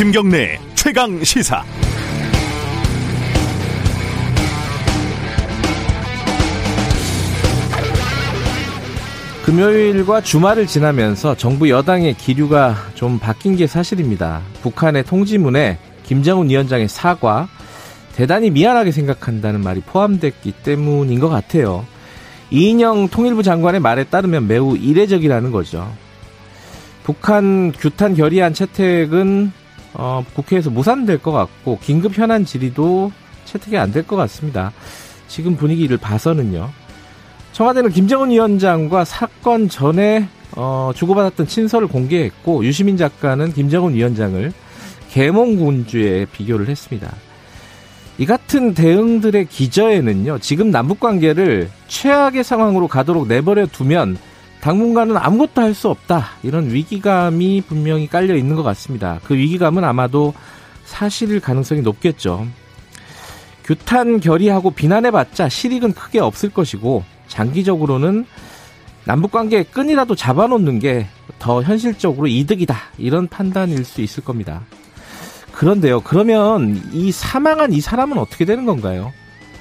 김경래 최강 시사. 금요일과 주말을 지나면서 정부 여당의 기류가 좀 바뀐 게 사실입니다. 북한의 통지문에 김정은 위원장의 사과, 대단히 미안하게 생각한다는 말이 포함됐기 때문인 것 같아요. 이인영 통일부 장관의 말에 따르면 매우 이례적이라는 거죠. 북한 규탄 결의안 채택은 어, 국회에서 무산될 것 같고 긴급 현안 질의도 채택이 안 될 것 같습니다. 지금 분위기를 봐서는요. 청와대는 김정은 위원장과 사건 전에 어, 주고받았던 친서를 공개했고 유시민 작가는 김정은 위원장을 계몽군주에 비교를 했습니다. 이 같은 대응들의 기저에는요, 지금 남북 관계를 최악의 상황으로 가도록 내버려 두면 당분간은 아무것도 할 수 없다. 이런 위기감이 분명히 깔려 있는 것 같습니다. 그 위기감은 아마도 사실일 가능성이 높겠죠. 규탄 결의하고 비난해봤자 실익은 크게 없을 것이고, 장기적으로는 남북 관계의 끈이라도 잡아놓는 게 더 현실적으로 이득이다. 이런 판단일 수 있을 겁니다. 그런데요. 그러면 이 사망한 이 사람은 어떻게 되는 건가요?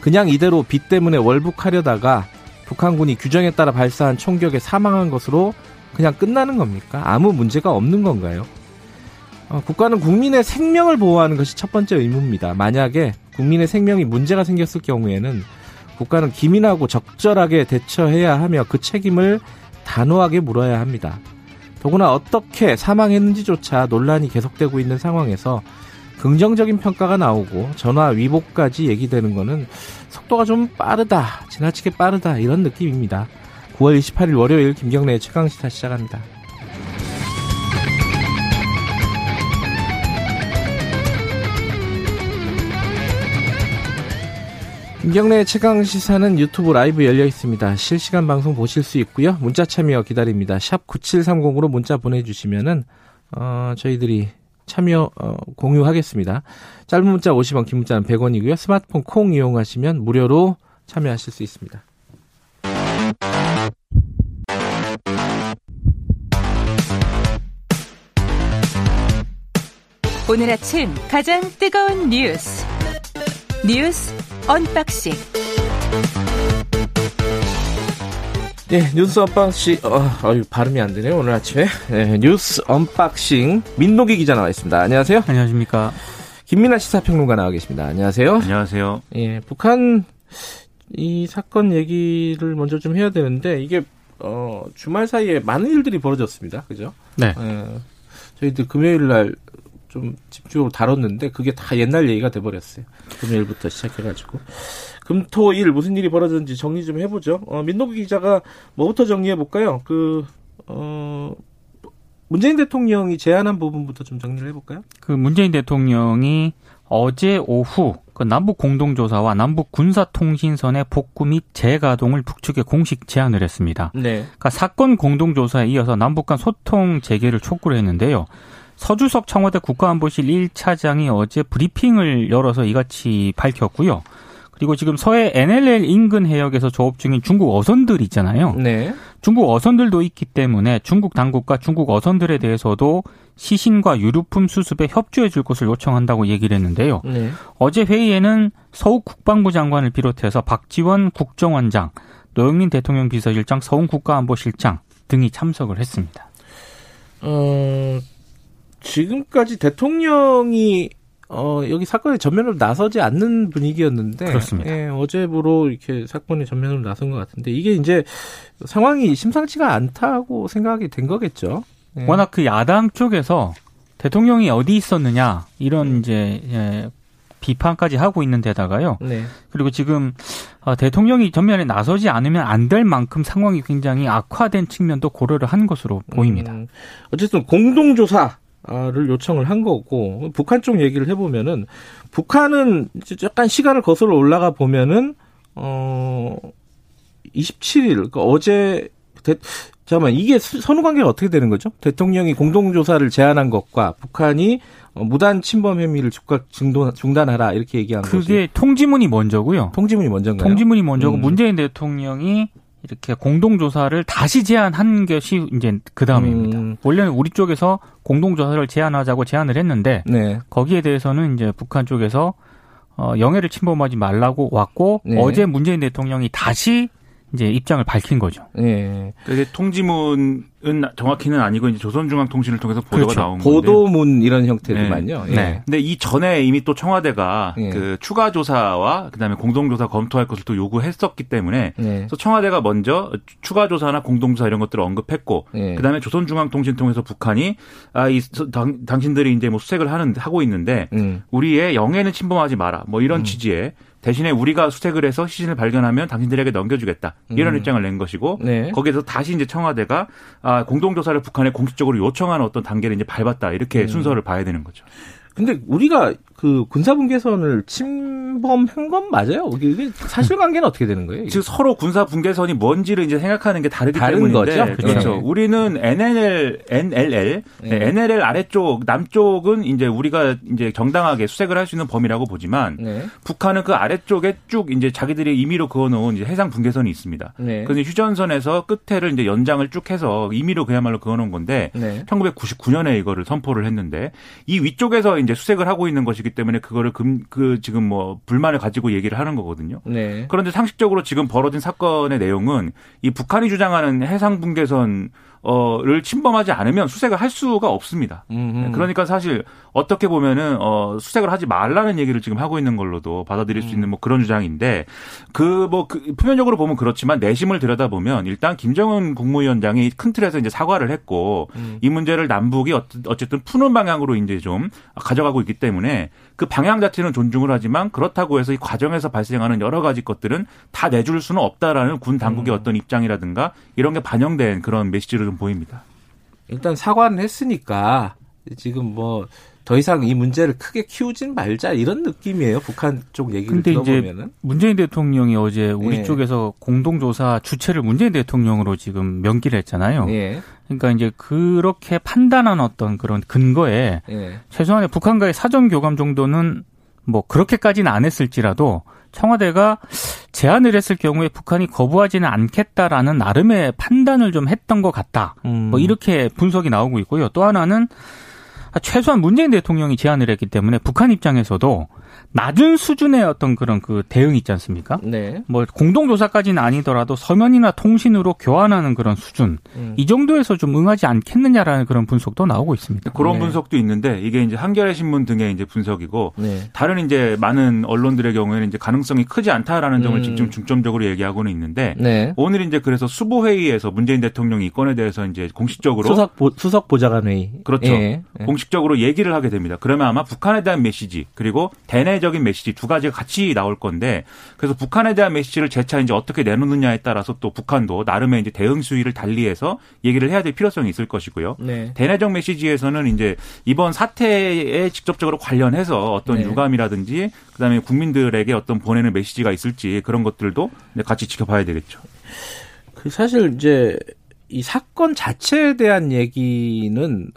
그냥 이대로 빚 때문에 월북하려다가 북한군이 규정에 따라 발사한 총격에 사망한 것으로 그냥 끝나는 겁니까? 아무 문제가 없는 건가요? 어, 국가는 국민의 생명을 보호하는 것이 첫 번째 의무입니다. 만약에 국민의 생명이 문제가 생겼을 경우에는 국가는 기민하고 적절하게 대처해야 하며 그 책임을 단호하게 물어야 합니다. 더구나 어떻게 사망했는지조차 논란이 계속되고 있는 상황에서 긍정적인 평가가 나오고 전화 위복까지 얘기되는 거는 속도가 좀 빠르다, 지나치게 빠르다 이런 느낌입니다. 9월 28일 월요일 김경래의 최강시사 시작합니다. 김경래의 최강 시사는 유튜브 라이브 열려 있습니다. 실시간 방송 보실 수 있고요. 문자 참여 기다립니다. 샵 9730으로 문자 보내주시면은 어, 저희들이 참여 어, 공유하겠습니다. 짧은 문자 50원, 긴 문자는 100원이고요. 스마트폰 콩 이용하시면 무료로 참여하실 수 있습니다. 오늘 아침 가장 뜨거운 뉴스 뉴스 unboxing 네, 뉴스 unboxing, 어, 어유 발음이 안 되네요, 오늘 아침에. 네, 뉴스 unboxing, 민노기 기자 나와 있습니다. 안녕하세요. 안녕하십니까. 김민아 시사평론가 나와 계십니다. 안녕하세요. 안녕하세요. 예, 북한 이 사건 얘기를 먼저 좀 해야 되는데, 이게, 어, 주말 사이에 많은 일들이 벌어졌습니다. 그죠? 네. 예, 저희들 금요일 날 좀 집중적으로 다뤘는데, 그게 다 옛날 얘기가 돼버렸어요. 금요일부터 시작해가지고. 금토일 무슨 일이 벌어졌는지 정리 좀 해보죠. 어, 민노기 기자가 뭐부터 정리해 볼까요? 그, 어, 문재인 대통령이 제안한 부분부터 좀 정리를 해볼까요? 그 문재인 대통령이 어제 오후 그 남북 공동조사와 남북 군사통신선의 복구 및 재가동을 북측에 공식 제안을 했습니다. 네. 그러니까 사건 공동조사에 이어서 남북 간 소통 재개를 촉구를 했는데요. 서주석 청와대 국가안보실 1차장이 어제 브리핑을 열어서 이같이 밝혔고요. 그리고 지금 서해 NLL 인근 해역에서 조업 중인 중국 어선들 있잖아요. 네. 중국 어선들도 있기 때문에 중국 당국과 중국 어선들에 대해서도 시신과 유류품 수습에 협조해 줄 것을 요청한다고 얘기를 했는데요. 네. 어제 회의에는 서욱 국방부 장관을 비롯해서 박지원 국정원장, 노영민 대통령 비서실장, 서훈 국가안보실장 등이 참석을 했습니다. 어, 지금까지 대통령이 어, 여기 사건의 전면으로 나서지 않는 분위기였는데. 그렇습니다. 예, 어제부로 이렇게 사건의 전면으로 나선 것 같은데, 이게 이제 상황이 심상치가 않다고 생각이 된 거겠죠. 예. 워낙 그 야당 쪽에서 대통령이 어디 있었느냐, 이런 이제, 예, 비판까지 하고 있는 데다가요. 네. 그리고 지금 어, 대통령이 전면에 나서지 않으면 안 될 만큼 상황이 굉장히 악화된 측면도 고려를 한 것으로 보입니다. 음, 어쨌든 공동조사. 를 요청을 한 거고 북한 쪽 얘기를 해보면은 북한은 약간 시간을 거슬러 올라가 보면은 어 27일 그러니까 어제 대, 잠깐만 이게 선후 관계가 어떻게 되는 거죠? 대통령이 공동 조사를 제안한 것과 북한이 어, 무단 침범 혐의를 즉각 중단, 중단하라 이렇게 얘기한 거죠. 그게 통지문이 먼저고요. 통지문이 먼저인가요? 통지문이 먼저고 음. 문재인 대통령이 이렇게 공동조사를 다시 제안한 것이 이제 그 다음입니다. 음. 원래는 우리 쪽에서 공동조사를 제안하자고 제안을 했는데 네. 거기에 대해서는 이제 북한 쪽에서 어, 영해를 침범하지 말라고 왔고 네. 어제 문재인 대통령이 다시 이제 입장을 밝힌 거죠. 네. 그게 통지문 은 정확히는 아니고 이제 조선중앙통신을 통해서 보도가 그렇죠. 나온 건데 보도문 이런 형태지만요. 네. 예. 네. 근데 이 전에 이미 또 청와대가 예. 그 추가 조사와 그다음에 공동조사 검토할 것을 또 요구했었기 때문에 예. 그래서 청와대가 먼저 추가 조사나 공동조사 이런 것들을 언급했고 예. 그다음에 조선중앙통신 통해서 북한이 아이 당신들이 이제 뭐 수색을 하는 하고 있는데 음. 우리의 영해는 침범하지 마라 뭐 이런 음. 취지의 대신에 우리가 수색을 해서 시신을 발견하면 당신들에게 넘겨주겠다 이런 음. 입장을 낸 것이고 네. 거기에서 다시 이제 청와대가 아, 공동조사를 북한에 공식적으로 요청하는 어떤 단계를 이제 밟았다 이렇게 음. 순서를 봐야 되는 거죠. 근데 우리가 그 군사분 계선을 침범한 건 맞아요? 이게 사실관계는 어떻게 되는 거예요? 즉 서로 군사분 계선이 뭔지를 이제 생각하는 게 다르기 다른 때문인데 거죠? 그렇죠. 네. 우리는 NLL, NLL, 네. 네. NLL 아래쪽 남쪽은 이제 우리가 이제 정당하게 수색을 할 수 있는 범위라고 보지만 네. 북한은 그 아래쪽에 쭉 이제 자기들이 임의로 그어놓은 이제 해상 분계선이 있습니다. 네. 그래서 휴전선에서 끝에를 이제 연장을 쭉 해서 임의로 그야말로 그어놓은 건데 1999년에 이거를 선포를 했는데 이 위쪽에서 이제 수색을 하고 있는 것이기 거기 때문에 그거를 금, 그 지금 뭐 불만을 가지고 얘기를 하는 거거든요. 네. 그런데 상식적으로 지금 벌어진 사건의 내용은 이 북한이 주장하는 해상 분계선 어를 침범하지 않으면 수색을 할 수가 없습니다. 음흠. 그러니까 사실 어떻게 보면은 어 수색을 하지 말라는 얘기를 지금 하고 있는 걸로도 받아들일 수 음. 있는 뭐 그런 주장인데 그뭐 그 표면적으로 보면 그렇지만 내심을 들여다보면 일단 김정은 국무위원장이 큰 틀에서 이제 사과를 했고 음. 이 문제를 남북이 어쨌든 푸는 방향으로 이제 좀 가져가고 있기 때문에 그 방향 자체는 존중을 하지만 그렇다고 해서 이 과정에서 발생하는 여러 가지 것들은 다 내줄 수는 없다라는 군 당국의 음. 어떤 입장이라든가 이런 게 반영된 그런 메시지를 좀 보입니다. 일단 사과는 했으니까 지금 뭐 더 이상 이 문제를 크게 키우진 말자 이런 느낌이에요. 북한 쪽 얘기를 근데 들어보면은. 이제 문재인 대통령이 어제 우리 예. 쪽에서 공동조사 주체를 문재인 대통령으로 지금 명기를 했잖아요. 예. 그러니까 이제 그렇게 판단한 어떤 그런 근거에 예. 최소한의 북한과의 사전 교감 정도는 뭐 그렇게까지는 안 했을지라도 청와대가 제안을 했을 경우에 북한이 거부하지는 않겠다라는 나름의 판단을 좀 했던 것 같다. 음. 뭐 이렇게 분석이 나오고 있고요. 또 하나는 최소한 문재인 대통령이 제안을 했기 때문에 북한 입장에서도 낮은 수준의 어떤 그런 그 대응 있지 않습니까? 네. 뭐 공동조사까지는 아니더라도 서면이나 통신으로 교환하는 그런 수준 음. 이 정도에서 좀 응하지 않겠느냐라는 그런 분석도 나오고 있습니다. 그런 네. 분석도 있는데 이게 이제 한겨레 신문 등의 이제 분석이고 네. 다른 이제 많은 언론들의 경우에는 이제 가능성이 크지 않다라는 점을 음. 지금 중점적으로 얘기하고는 있는데 네. 오늘 이제 그래서 수보 회의에서 문재인 대통령이 이 건에 대해서 이제 공식적으로 수석 보, 수석 보좌관 회의 그렇죠. 예. 예. 공식적으로 얘기를 하게 됩니다. 그러면 아마 북한에 대한 메시지 그리고 대내 사회적인 메시지 두 가지가 같이 나올 건데 그래서 북한에 대한 메시지를 재차 이제 어떻게 내놓느냐에 따라서 또 북한도 나름의 이제 대응 수위를 달리해서 얘기를 해야 될 필요성이 있을 것이고요. 네. 대내적 메시지에서는 이제 이번 사태에 직접적으로 관련해서 어떤 네. 유감이라든지 그다음에 국민들에게 어떤 보내는 메시지가 있을지 그런 것들도 같이 지켜봐야 되겠죠. 그 사실 이제 이 사건 자체에 대한 얘기는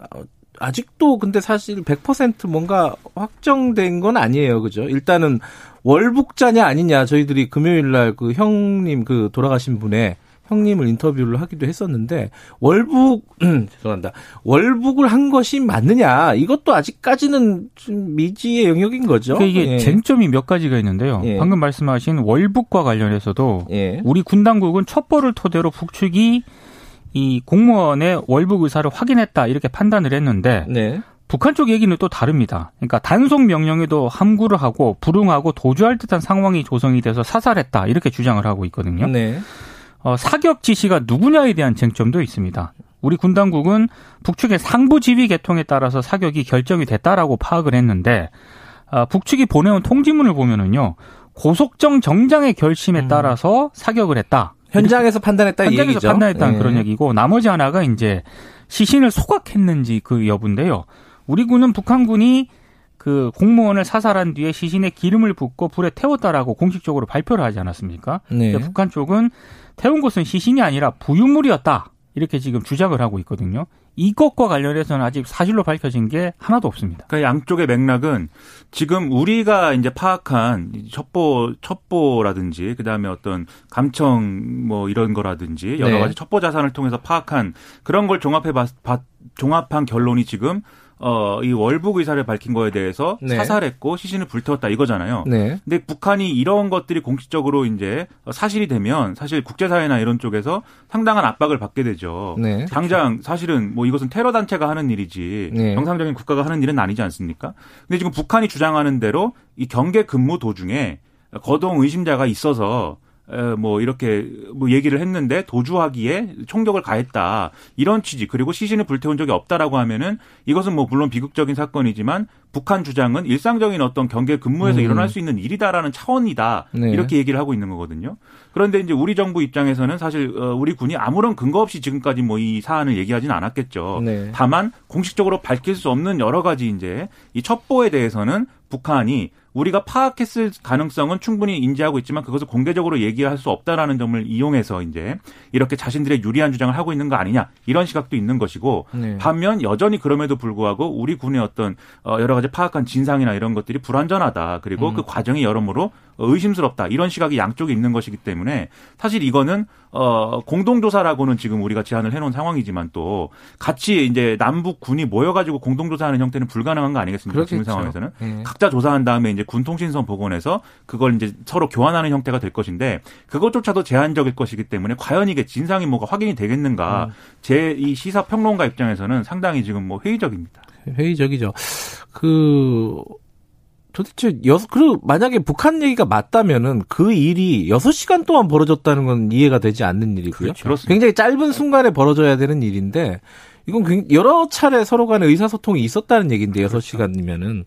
아직도 근데 사실 100% 뭔가 확정된 건 아니에요. 그죠? 일단은 월북자냐 아니냐 저희들이 금요일 날 그 형님 그 돌아가신 분의 형님을 인터뷰를 하기도 했었는데 월북 죄송합니다 월북을 한 것이 맞느냐 이것도 아직까지는 좀 미지의 영역인 거죠. 그러니까 이게 예. 쟁점이 몇 가지가 있는데요. 예. 방금 말씀하신 월북과 관련해서도 예. 우리 군 당국은 첩보를 토대로 북측이 이 공무원의 월북 의사를 확인했다 이렇게 판단을 했는데 네. 북한 쪽 얘기는 또 다릅니다. 그러니까 단속 명령에도 함구를 하고 불응하고 도주할 듯한 상황이 조성이 돼서 사살했다 이렇게 주장을 하고 있거든요. 네. 어, 사격 지시가 누구냐에 대한 쟁점도 있습니다. 우리 군 당국은 북측의 상부 지휘 계통에 따라서 사격이 결정이 됐다라고 파악을 했는데 어, 북측이 보내온 통지문을 보면은요 고속정 정장의 결심에 음. 따라서 사격을 했다. 현장에서 판단했다 현장에서 얘기죠. 판단했다는 네. 그런 얘기고 나머지 하나가 이제 시신을 소각했는지 그 여부인데요. 우리 군은 북한군이 그 공무원을 사살한 뒤에 시신에 기름을 붓고 불에 태웠다라고 공식적으로 발표를 하지 않았습니까? 네. 북한 쪽은 태운 것은 시신이 아니라 부유물이었다. 이렇게 지금 주장을 하고 있거든요. 이것과 관련해서는 아직 사실로 밝혀진 게 하나도 없습니다. 그러니까 양쪽의 맥락은 지금 우리가 이제 파악한 첩보 첩보라든지 그다음에 어떤 감청 뭐 이런 거라든지 여러 네. 가지 첩보 자산을 통해서 파악한 그런 걸 종합해 봤, 봤 종합한 결론이 지금 어, 이 월북 의사를 밝힌 거에 대해서 네. 사살했고 시신을 불태웠다 이거잖아요. 네. 근데 북한이 이런 것들이 공식적으로 이제 사실이 되면 사실 국제사회나 이런 쪽에서 상당한 압박을 받게 되죠. 네. 당장 사실은 뭐 이것은 테러 단체가 하는 일이지 네. 정상적인 국가가 하는 일은 아니지 않습니까? 근데 지금 북한이 주장하는 대로 이 경계 근무 도중에 거동 의심자가 있어서 뭐 이렇게 뭐 얘기를 했는데 도주하기에 총격을 가했다 이런 취지 그리고 시신을 불태운 적이 없다라고 하면은 이것은 뭐 물론 비극적인 사건이지만 북한 주장은 일상적인 어떤 경계 근무에서 음. 일어날 수 있는 일이다라는 차원이다 네. 이렇게 얘기를 하고 있는 거거든요. 그런데 이제 우리 정부 입장에서는 사실 어, 우리 군이 아무런 근거 없이 지금까지 뭐 이 사안을 얘기하지는 않았겠죠. 네. 다만 공식적으로 밝힐 수 없는 여러 가지 이제 이 첩보에 대해서는 북한이 우리가 파악했을 가능성은 충분히 인지하고 있지만 그것을 공개적으로 얘기할 수 없다라는 점을 이용해서 이제 이렇게 자신들의 유리한 주장을 하고 있는 거 아니냐 이런 시각도 있는 것이고 네. 반면 여전히 그럼에도 불구하고 우리 군의 어떤 어, 여러 가지 파악한 진상이나 이런 것들이 불완전하다 그리고 음. 그 과정이 여러모로 의심스럽다 이런 시각이 양쪽에 있는 것이기 때문에 사실 이거는 어 공동조사라고는 지금 우리가 제안을 해놓은 상황이지만 또 같이 이제 남북 군이 모여가지고 공동조사하는 형태는 불가능한 거 아니겠습니까 그렇겠죠. 지금 상황에서는 네. 각자 조사한 다음에 이제 군 통신선 복원해서 그걸 이제 서로 교환하는 형태가 될 것인데 그것조차도 제한적일 것이기 때문에 과연 이게 진상이 뭐가 확인이 되겠는가 음. 제이 시사 평론가 입장에서는 상당히 지금 뭐 회의적입니다. 회의적이죠. 그 도대체 여섯 그리고 만약에 북한 얘기가 맞다면은 그 일이 여섯 시간 동안 벌어졌다는 건 이해가 되지 않는 일이고요. 그렇죠. 굉장히 짧은 순간에 벌어져야 되는 일인데 이건 여러 차례 서로 간에 의사소통이 있었다는 얘기인데 여섯 시간이면은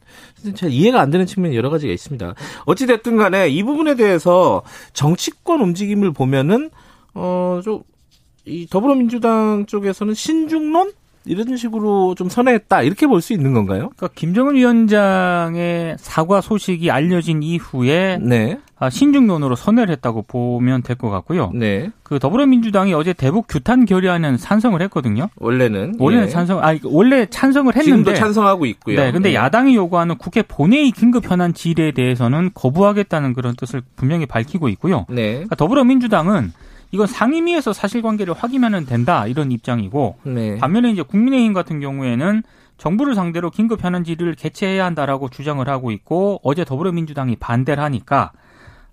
잘 이해가 안 되는 측면이 여러 가지가 있습니다. 어찌 됐든 간에 이 부분에 대해서 정치권 움직임을 보면은 어좀 이 더불어민주당 쪽에서는 신중론 이런 식으로 좀 선회했다 이렇게 볼 수 있는 건가요? 그러니까 김정은 위원장의 사과 소식이 알려진 이후에 네. 아, 신중론으로 선회를 했다고 보면 될 것 같고요. 네. 그 더불어민주당이 어제 대북 규탄 결의안은 찬성을 했거든요. 원래는 원래는 예. 찬성 아 원래 찬성을 했는데 지금도 찬성하고 있고요. 네. 근데 예. 야당이 요구하는 국회 본회의 긴급 현안 질의에 대해서는 거부하겠다는 그런 뜻을 분명히 밝히고 있고요. 네. 그러니까 더불어민주당은 이건 상임위에서 사실관계를 확인하면 된다 이런 입장이고 네. 반면에 이제 국민의힘 같은 경우에는 정부를 상대로 긴급 현안 질의를 개최해야 한다라고 주장을 하고 있고 어제 더불어민주당이 반대를 하니까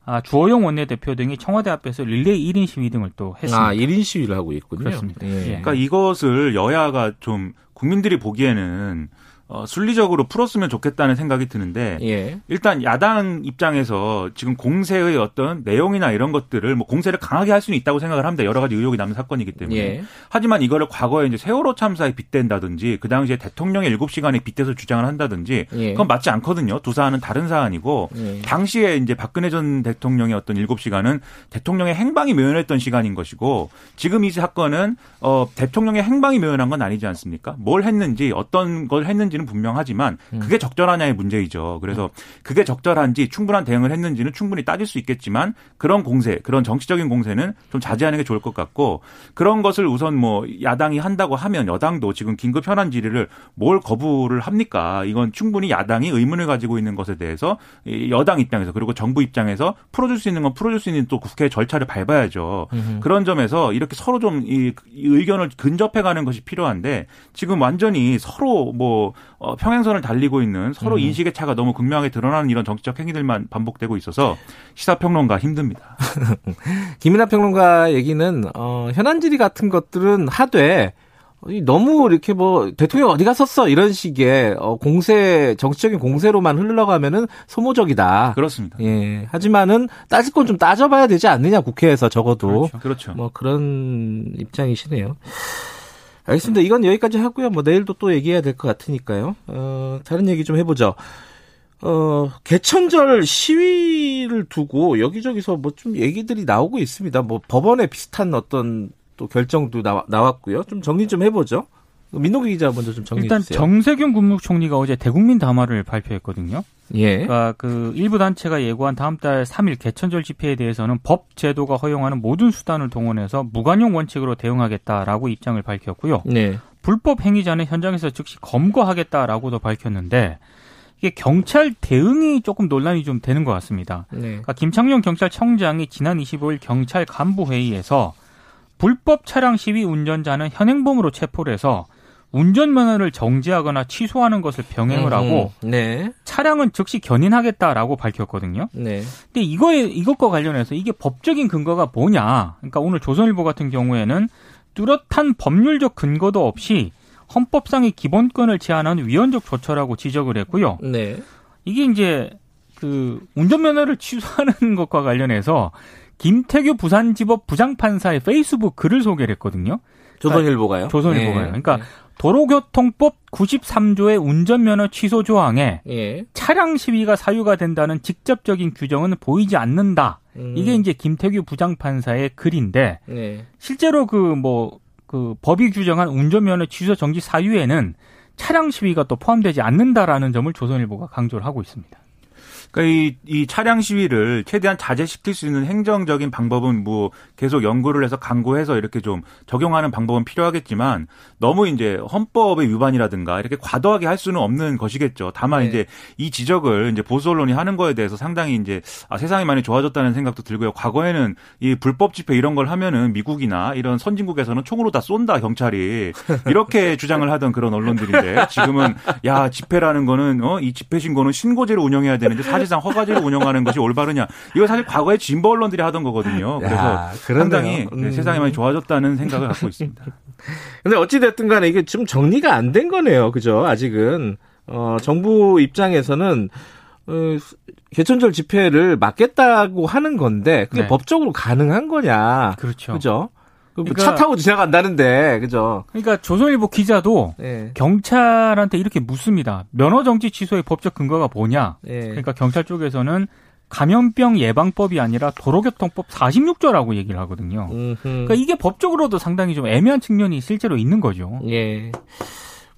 아, 주호영 원내대표 등이 청와대 앞에서 릴레이 1인 시위 등을 또 했습니다. 아, 1인 시위를 하고 있군요. 그렇습니다. 예. 그러니까 이것을 여야가 좀 국민들이 보기에는 어, 순리적으로 풀었으면 좋겠다는 생각이 드는데 예. 일단 야당 입장에서 지금 공세의 어떤 내용이나 이런 것들을 뭐 공세를 강하게 할 수는 있다고 생각을 합니다. 여러 가지 의혹이 남는 사건이기 때문에. 예. 하지만 이거를 과거에 이제 세월호 참사에 빗댄다든지 그 당시에 대통령의 7시간에 빗대서 주장을 한다든지 예. 그건 맞지 않거든요. 두 사안은 다른 사안이고 예. 당시에 이제 박근혜 전 대통령의 어떤 7시간은 대통령의 행방이 묘연했던 시간인 것이고 지금 이 사건은 어 대통령의 행방이 묘연한 건 아니지 않습니까? 뭘 했는지 어떤 걸 했는지는 문제는 분명하지만 음. 그게 적절하냐의 문제이죠. 그래서 그게 적절한지 충분한 대응을 했는지는 충분히 따질 수 있겠지만 그런 공세, 그런 정치적인 공세는 좀 자제하는 게 좋을 것 같고 그런 것을 우선 뭐 야당이 한다고 하면 여당도 지금 긴급 현안 질의를 뭘 거부를 합니까? 이건 충분히 야당이 의문을 가지고 있는 것에 대해서 여당 입장에서 그리고 정부 입장에서 풀어줄 수 있는 건 풀어줄 수 있는 또 국회 절차를 밟아야죠. 음흠. 그런 점에서 이렇게 서로 좀 이 의견을 근접해가는 것이 필요한데 지금 완전히 서로 뭐 어, 평행선을 달리고 있는 서로 음. 인식의 차가 너무 극명하게 드러나는 이런 정치적 행위들만 반복되고 있어서 시사평론가 힘듭니다. 김이나 평론가 얘기는 어, 현안 질의 같은 것들은 하되 너무 이렇게 뭐 대통령 어디 갔었어 이런 식의 어, 공세 정치적인 공세로만 흘러가면은 소모적이다. 그렇습니다. 예. 하지만은 따질 건 좀 따져봐야 되지 않느냐 국회에서 적어도 그렇죠. 그렇죠. 뭐 그런 입장이시네요. 알겠습니다. 이건 여기까지 하고요. 뭐 내일도 또 얘기해야 될 것 같으니까요. 어, 다른 얘기 좀 해보죠. 어, 개천절 시위를 두고 여기저기서 뭐 좀 얘기들이 나오고 있습니다. 뭐 법원에 비슷한 어떤 또 결정도 나와, 나왔고요. 좀 정리 좀 해보죠. 민노기 기자 먼저 좀 정리해 일단 주세요. 정세균 국무총리가 어제 대국민 담화를 발표했거든요. 예. 그러니까 그 일부 단체가 예고한 다음 달 3일 개천절 집회에 대해서는 법 제도가 허용하는 모든 수단을 동원해서 무관용 원칙으로 대응하겠다라고 입장을 밝혔고요. 네. 불법 행위자는 현장에서 즉시 검거하겠다라고도 밝혔는데 이게 경찰 대응이 조금 논란이 좀 되는 것 같습니다. 네. 그러니까 김창룡 경찰청장이 지난 25일 경찰 간부 회의에서 불법 차량 시위 운전자는 현행범으로 체포를 해서 운전면허를 정지하거나 취소하는 것을 병행을 하고 음, 네. 차량은 즉시 견인하겠다라고 밝혔거든요. 네. 근데 이거에 이것과 관련해서 이게 법적인 근거가 뭐냐? 그러니까 오늘 조선일보 같은 경우에는 뚜렷한 법률적 근거도 없이 헌법상의 기본권을 제한하는 위헌적 조처라고 지적을 했고요. 네. 이게 이제 그 운전면허를 취소하는 것과 관련해서 김태규 부산지법 부장판사의 페이스북 글을 소개를 했거든요. 조선일보가요? 조선일보가요. 네. 그러니까 네. 도로교통법 93조의 운전면허 취소 조항에 예. 차량 시위가 사유가 된다는 직접적인 규정은 보이지 않는다. 음. 이게 이제 김태규 부장판사의 글인데 네. 실제로 그 뭐그 뭐, 그 법이 규정한 운전면허 취소 정지 사유에는 차량 시위가 또 포함되지 않는다라는 점을 조선일보가 강조를 하고 있습니다. 그러니까 이, 이 차량 시위를 최대한 자제시킬 수 있는 행정적인 방법은 뭐 계속 연구를 해서 강구해서 이렇게 좀 적용하는 방법은 필요하겠지만 너무 이제 헌법의 위반이라든가 이렇게 과도하게 할 수는 없는 것이겠죠. 다만 네. 이제 이 지적을 이제 보수 언론이 하는 거에 대해서 상당히 이제 아, 세상이 많이 좋아졌다는 생각도 들고요. 과거에는 이 불법 집회 이런 걸 하면은 미국이나 이런 선진국에서는 총으로 다 쏜다 경찰이 이렇게 주장을 하던 그런 언론들인데 지금은 야 집회라는 거는 어 이 집회 신고는 신고제를 운영해야 되는데 사실 사실상 허가제를 운영하는 것이 올바르냐. 이거 사실 과거에 진보 언론들이 하던 거거든요. 그래서 야, 상당히 네, 음. 세상이 많이 좋아졌다는 생각을 갖고 있습니다. 근데 어찌됐든 간에 이게 좀 정리가 안 된 거네요. 그죠? 아직은. 어, 정부 입장에서는 어, 개천절 집회를 막겠다고 하는 건데 그게 네. 법적으로 가능한 거냐? 그렇죠. 그죠? 그 그러니까, 차 타고 지나간다는데, 그죠? 그러니까 조선일보 기자도 네. 경찰한테 이렇게 묻습니다. 면허 정지 취소의 법적 근거가 뭐냐? 네. 그러니까 경찰 쪽에서는 감염병 예방법이 아니라 도로교통법 46조라고 얘기를 하거든요. 음흠. 그러니까 이게 법적으로도 상당히 좀 애매한 측면이 실제로 있는 거죠. 예.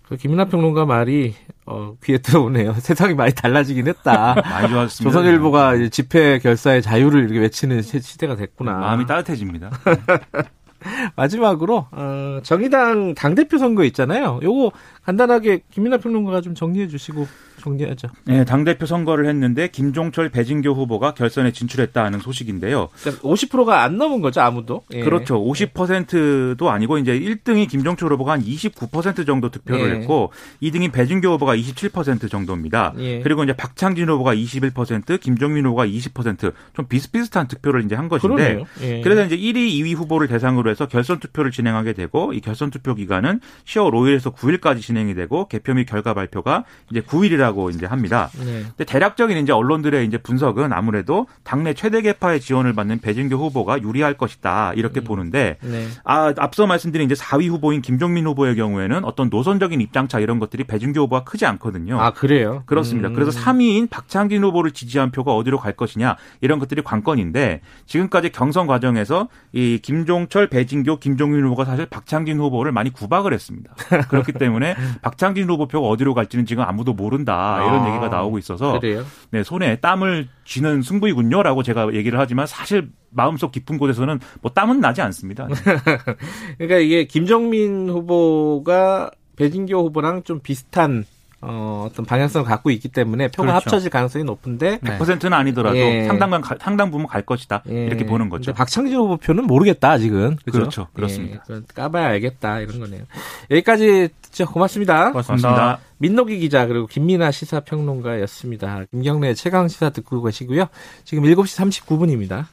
그 김민하 평론가 말이 어, 귀에 들어오네요. 세상이 많이 달라지긴 했다. 많이 좋았습니다. 조선일보가 집회 결사의 자유를 이렇게 외치는 시대가 됐구나. 마음이 따뜻해집니다. 마지막으로 어, 정의당 당 대표 선거 있잖아요. 요거 간단하게 김민하 평론가가 좀 정리해 주시고 정리하죠. 네, 당대표 선거를 했는데 김종철, 배진교 후보가 결선에 진출했다는 소식인데요. 50%가 그러니까 안 넘은 거죠, 아무도? 예. 그렇죠. 50%도 아니고 이제 1등이 김종철 후보가 한 29% 정도 득표를 예. 했고 2등이 배진교 후보가 27% 정도입니다. 예. 그리고 이제 박창진 후보가 21%, 김종민 후보가 20%좀 비슷비슷한 득표를 이제 한 것인데 예. 그래서 이제 1위, 2위 후보를 대상으로 해서 결선 투표를 진행하게 되고 이 결선 투표 기간은 10월 5일에서 9일까지 진행이 되고 개표 및 결과 발표가 이제 9일이라고 있다고 이제 합니다. 네. 근데 대략적인 이제 언론들의 이제 분석은 아무래도 당내 최대 개파의 지원을 받는 배진교 후보가 유리할 것이다 이렇게 음. 보는데 네. 아 앞서 말씀드린 이제 4위 후보인 김종민 후보의 경우에는 어떤 노선적인 입장차 이런 것들이 배진교 후보가 크지 않거든요. 아 그래요? 그렇습니다. 음. 그래서 3위인 박창진 후보를 지지한 표가 어디로 갈 것이냐 이런 것들이 관건인데 지금까지 경선 과정에서 이 김종철, 배진교, 김종민 후보가 사실 박창진 후보를 많이 구박을 했습니다. 그렇기 때문에 박창진 후보 표가 어디로 갈지는 지금 아무도 모른다. 이런 아, 얘기가 나오고 있어서 그래요? 네, 손에 땀을 쥐는 승부이군요라고 제가 얘기를 하지만 사실 마음속 깊은 곳에서는 뭐 땀은 나지 않습니다. 그러니까 이게 김정민 후보가 배진교 후보랑 좀 비슷한 어, 어떤 방향성을 갖고 있기 때문에 표가 그렇죠. 합쳐질 가능성이 높은데 100%는 아니더라도 예. 상당한 상당 부분 갈 것이다 예. 이렇게 보는 거죠. 박창진 후보 표는 모르겠다 아직은 그렇죠. 그렇죠. 그렇습니다. 예. 까봐야 알겠다 이런 거네요. 여기까지 진짜 고맙습니다. 고맙습니다. 고맙습니다. 민노기 기자 그리고 김민아 시사평론가였습니다. 김경래 최강 시사 듣고 계시고요. 지금 7시 39분입니다.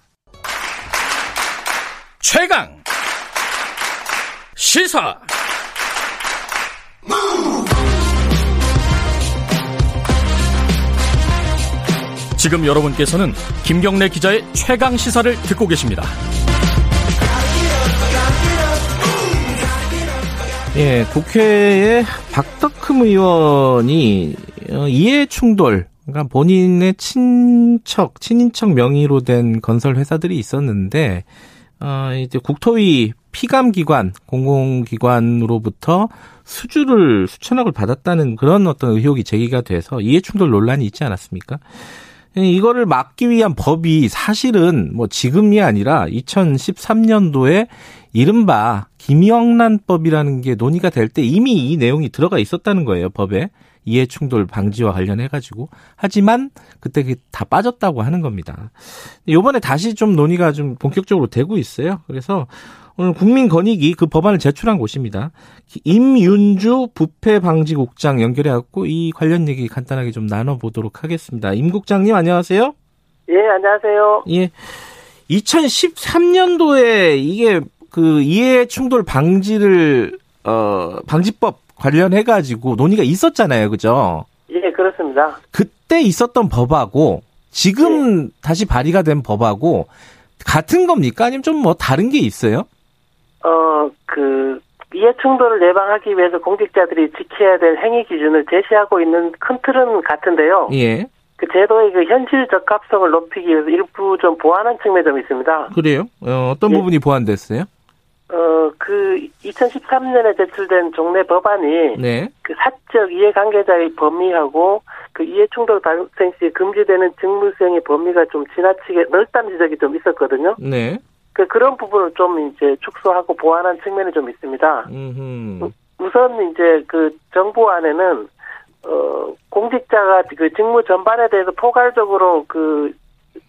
최강 시사 지금 여러분께서는 김경래 기자의 최강 시사를 듣고 계십니다. 예, 국회에 박덕흠 의원이 어, 이해 충돌, 그러니까 본인의 친척, 친인척 명의로 된 건설 회사들이 있었는데, 어, 이제 국토위 피감기관, 공공기관으로부터 수주를 수천억을 받았다는 그런 어떤 의혹이 제기가 돼서 이해충돌 논란이 있지 않았습니까? 이거를 막기 위한 법이 사실은 뭐 지금이 아니라 2013년도에 이른바 김영란법이라는 게 논의가 될 때 이미 이 내용이 들어가 있었다는 거예요, 법에. 이해 충돌 방지와 관련해 가지고 하지만 그때 다 빠졌다고 하는 겁니다. 이번에 다시 좀 논의가 좀 본격적으로 되고 있어요. 그래서 오늘 국민권익위 그 법안을 제출한 곳입니다. 임윤주 부패방지국장 연결해 갖고 이 관련 얘기 간단하게 좀 나눠보도록 하겠습니다. 임 국장님 안녕하세요. 예 안녕하세요. 예. 2013년도에 이게 그 이해 충돌 방지를 어 방지법 관련해 가지고 논의가 있었잖아요. 그죠? 예, 그렇습니다. 그때 있었던 법하고 지금 예. 다시 발의가 된 법하고 같은 겁니까? 아니면 좀 뭐 다른 게 있어요? 어, 그 이해 충돌을 예방하기 위해서 공직자들이 지켜야 될 행위 기준을 제시하고 있는 큰 틀은 같은데요. 예. 그 제도의 그 현실 적합성을 높이기 위해서 일부 좀 보완한 측면이 좀 있습니다. 그래요? 어, 떤 예. 부분이 보완됐어요? 어, 그 2013년에 제출된 종래 법안이 네. 그 사적 이해관계자의 범위하고 그 이해충돌 발생 시 금지되는 직무 수행의 범위가 좀 지나치게 넓다는 지적이 좀 있었거든요. 네. 그 그런 부분을 좀 이제 축소하고 보완한 측면이 좀 있습니다. 음흠. 우선 이제 그 정부 안에는 어 공직자가 그 직무 전반에 대해서 포괄적으로 그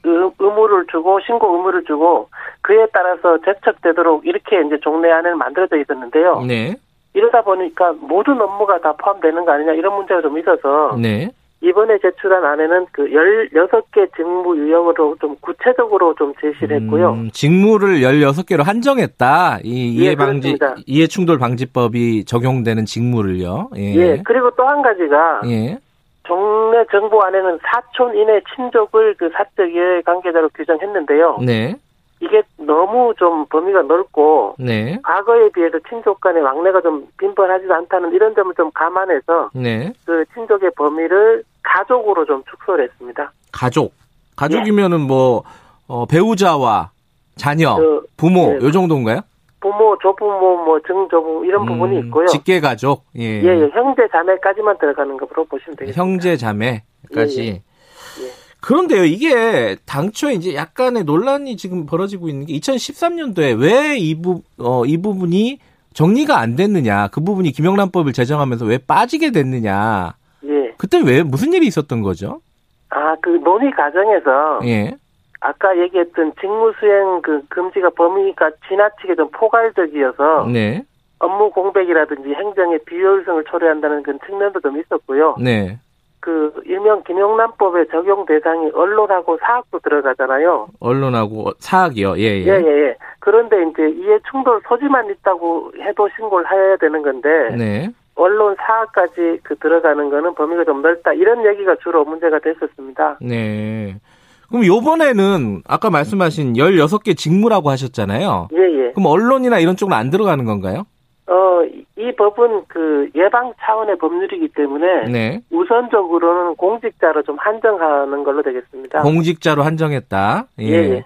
의무를 주고 신고 의무를 주고 그에 따라서 제척되도록 이렇게 이제 종래안을 만들어져 있었는데요. 네. 이러다 보니까 모든 업무가 다 포함되는 거 아니냐 이런 문제가 좀 있어서 네. 이번에 제출한 안에는 그 16개 직무 유형으로 좀 구체적으로 좀 제시를 했고요. 음, 직무를 16개로 한정했다. 이 예, 이해 방지 이해 충돌 방지법이 적용되는 직무를요. 예. 예. 그리고 또 한 가지가 예. 정례 정부 안에는 사촌 이내 친족을 그 사적 이해 관계자로 규정했는데요. 네. 이게 너무 좀 범위가 넓고 네. 과거에 비해서 친족 간의 왕래가 좀 빈번하지도 않다는 이런 점을 좀 감안해서 네. 그 친족의 범위를 가족으로 좀 축소를 했습니다. 가족. 가족이면은 뭐 어, 배우자와 자녀, 그, 부모 네. 요 정도인가요? 부모, 조부모, 뭐 증조부 이런 음, 부분이 있고요. 직계 가족. 예. 예, 예. 형제 자매까지만 들어가는 것으로 보시면 되겠습니다. 형제 자매까지. 예, 예. 예. 그런데요, 이게 당초에 이제 약간의 논란이 지금 벌어지고 있는 게 2013년도에 왜 이 부, 어, 이 부분이 정리가 안 됐느냐. 그 부분이 김영란법을 제정하면서 왜 빠지게 됐느냐. 예. 그때 왜 무슨 일이 있었던 거죠? 아, 그 논의 과정에서 예. 아까 얘기했던 직무수행 그 금지가 범위가 지나치게 좀 포괄적이어서 네. 업무 공백이라든지 행정의 비효율성을 초래한다는 그런 측면도 좀 있었고요. 네. 그 일명 김용남법의 적용 대상이 언론하고 사학도 들어가잖아요. 언론하고 사학이요. 예, 예. 예, 예, 예. 그런데 이제 이해 충돌 소지만 있다고 해도 신고를 해야 되는 건데 네. 언론 사학까지 그 들어가는 거는 범위가 좀 넓다. 이런 얘기가 주로 문제가 됐었습니다. 네. 그럼 요번에는 아까 말씀하신 16개 직무라고 하셨잖아요. 예, 예. 그럼 언론이나 이런 쪽은 안 들어가는 건가요? 어, 이 법은 그 예방 차원의 법률이기 때문에 네. 우선적으로는 공직자로 좀 한정하는 걸로 되겠습니다. 공직자로 한정했다. 예. 예. 예.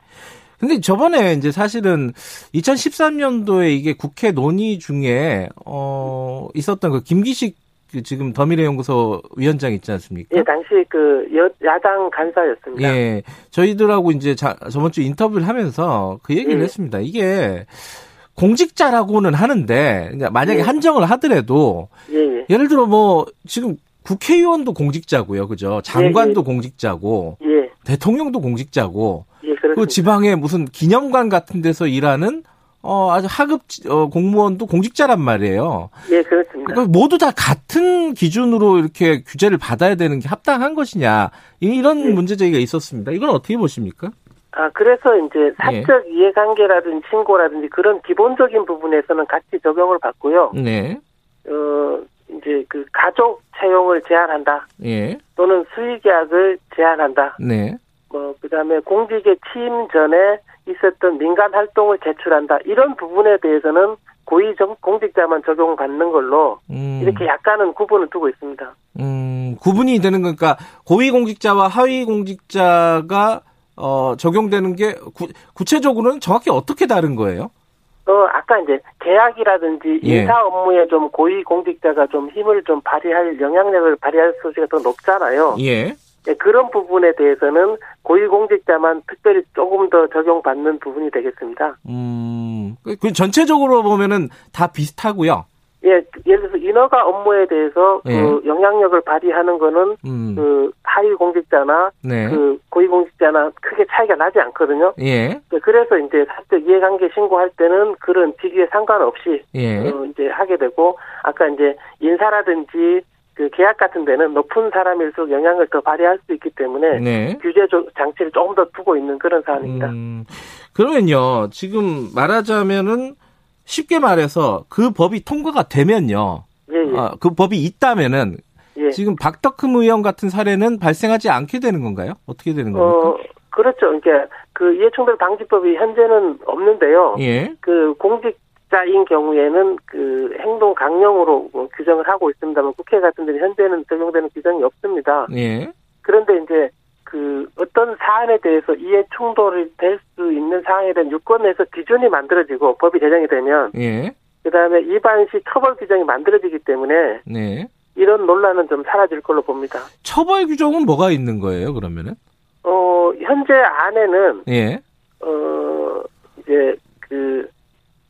근데 저번에 이제 사실은 2013년도에 이게 국회 논의 중에 어 있었던 그 김기식 그 지금 더미래연구소 위원장 있지 않습니까? 예, 당시 그 여, 야당 간사였습니다. 예, 저희들하고 이제 자, 저번 주 인터뷰를 하면서 그 얘기를 예. 했습니다. 이게 공직자라고는 하는데 만약에 예. 한정을 하더라도 예, 예. 예를 들어 뭐 지금 국회의원도 공직자고요, 그죠? 장관도 예, 예. 공직자고, 예. 대통령도 공직자고, 예, 그 지방에 무슨 기념관 같은 데서 일하는 어, 아주 하급 어, 공무원도 공직자란 말이에요. 예, 그렇습니다. 그러니까 모두 다 같은 기준으로 이렇게 규제를 받아야 되는 게 합당한 것이냐 이런 예. 문제 제기가 있었습니다. 이건 어떻게 보십니까? 아, 그래서 이제 사적 예. 이해관계라든지 친고라든지 그런 기본적인 부분에서는 같이 적용을 받고요. 네. 어, 이제 그 가족 채용을 제한한다. 예. 또는 수의계약을 제한한다. 네. 뭐, 그 다음에 공직에 취임 전에 있었던 민간 활동을 제출한다. 이런 부분에 대해서는 고위 공직자만 적용받는 걸로 음. 이렇게 약간은 구분을 두고 있습니다. 음, 구분이 되는 거니까 고위 공직자와 하위 공직자가 어, 적용되는 게 구, 구체적으로는 정확히 어떻게 다른 거예요? 어, 아까 이제 계약이라든지 예. 인사 업무에 좀 고위 공직자가 좀 힘을 좀 발휘할 영향력을 발휘할 소지가 더 높잖아요. 예. 네, 그런 부분에 대해서는 고위공직자만 특별히 조금 더 적용받는 부분이 되겠습니다. 음, 그, 그 전체적으로 보면은 다 비슷하고요. 예, 예를 들어서 인허가 업무에 대해서 예. 그 영향력을 발휘하는 거는 음. 그 하위 공직자나 네. 그 고위 공직자나 크게 차이가 나지 않거든요. 예. 네, 그래서 이제 사적 이해관계 신고할 때는 그런 직위에 상관없이 예. 어, 이제 하게 되고 아까 이제 인사라든지 그 계약 같은 데는 높은 사람일수록 영향을 더 발휘할 수 있기 때문에 네. 규제 장치를 조금 더 두고 있는 그런 사안입니다. 음, 그러면요, 지금 말하자면은 쉽게 말해서 그 법이 통과가 되면요. 예, 예. 아, 그 법이 있다면은 예. 지금 박덕흠 의원 같은 사례는 발생하지 않게 되는 건가요? 어떻게 되는 겁니까? 어, 그렇죠. 그러니까 그 이해충돌 방지법이 현재는 없는데요. 예. 그 공직 자인 경우에는 그 행동 강령으로 뭐 규정을 하고 있습니다만 국회 같은 데는 현재는 적용되는 규정이 없습니다. 예. 그런데 이제 그 어떤 사안에 대해서 이해 충돌이 될 수 있는 사항에 대한 유권에서 기준이 만들어지고 법이 제정이 되면 예. 그다음에 위반 시 처벌 규정이 만들어지기 때문에 네. 이런 논란은 좀 사라질 걸로 봅니다. 처벌 규정은 뭐가 있는 거예요, 그러면은? 어, 현재 안에는 예. 어, 이제 그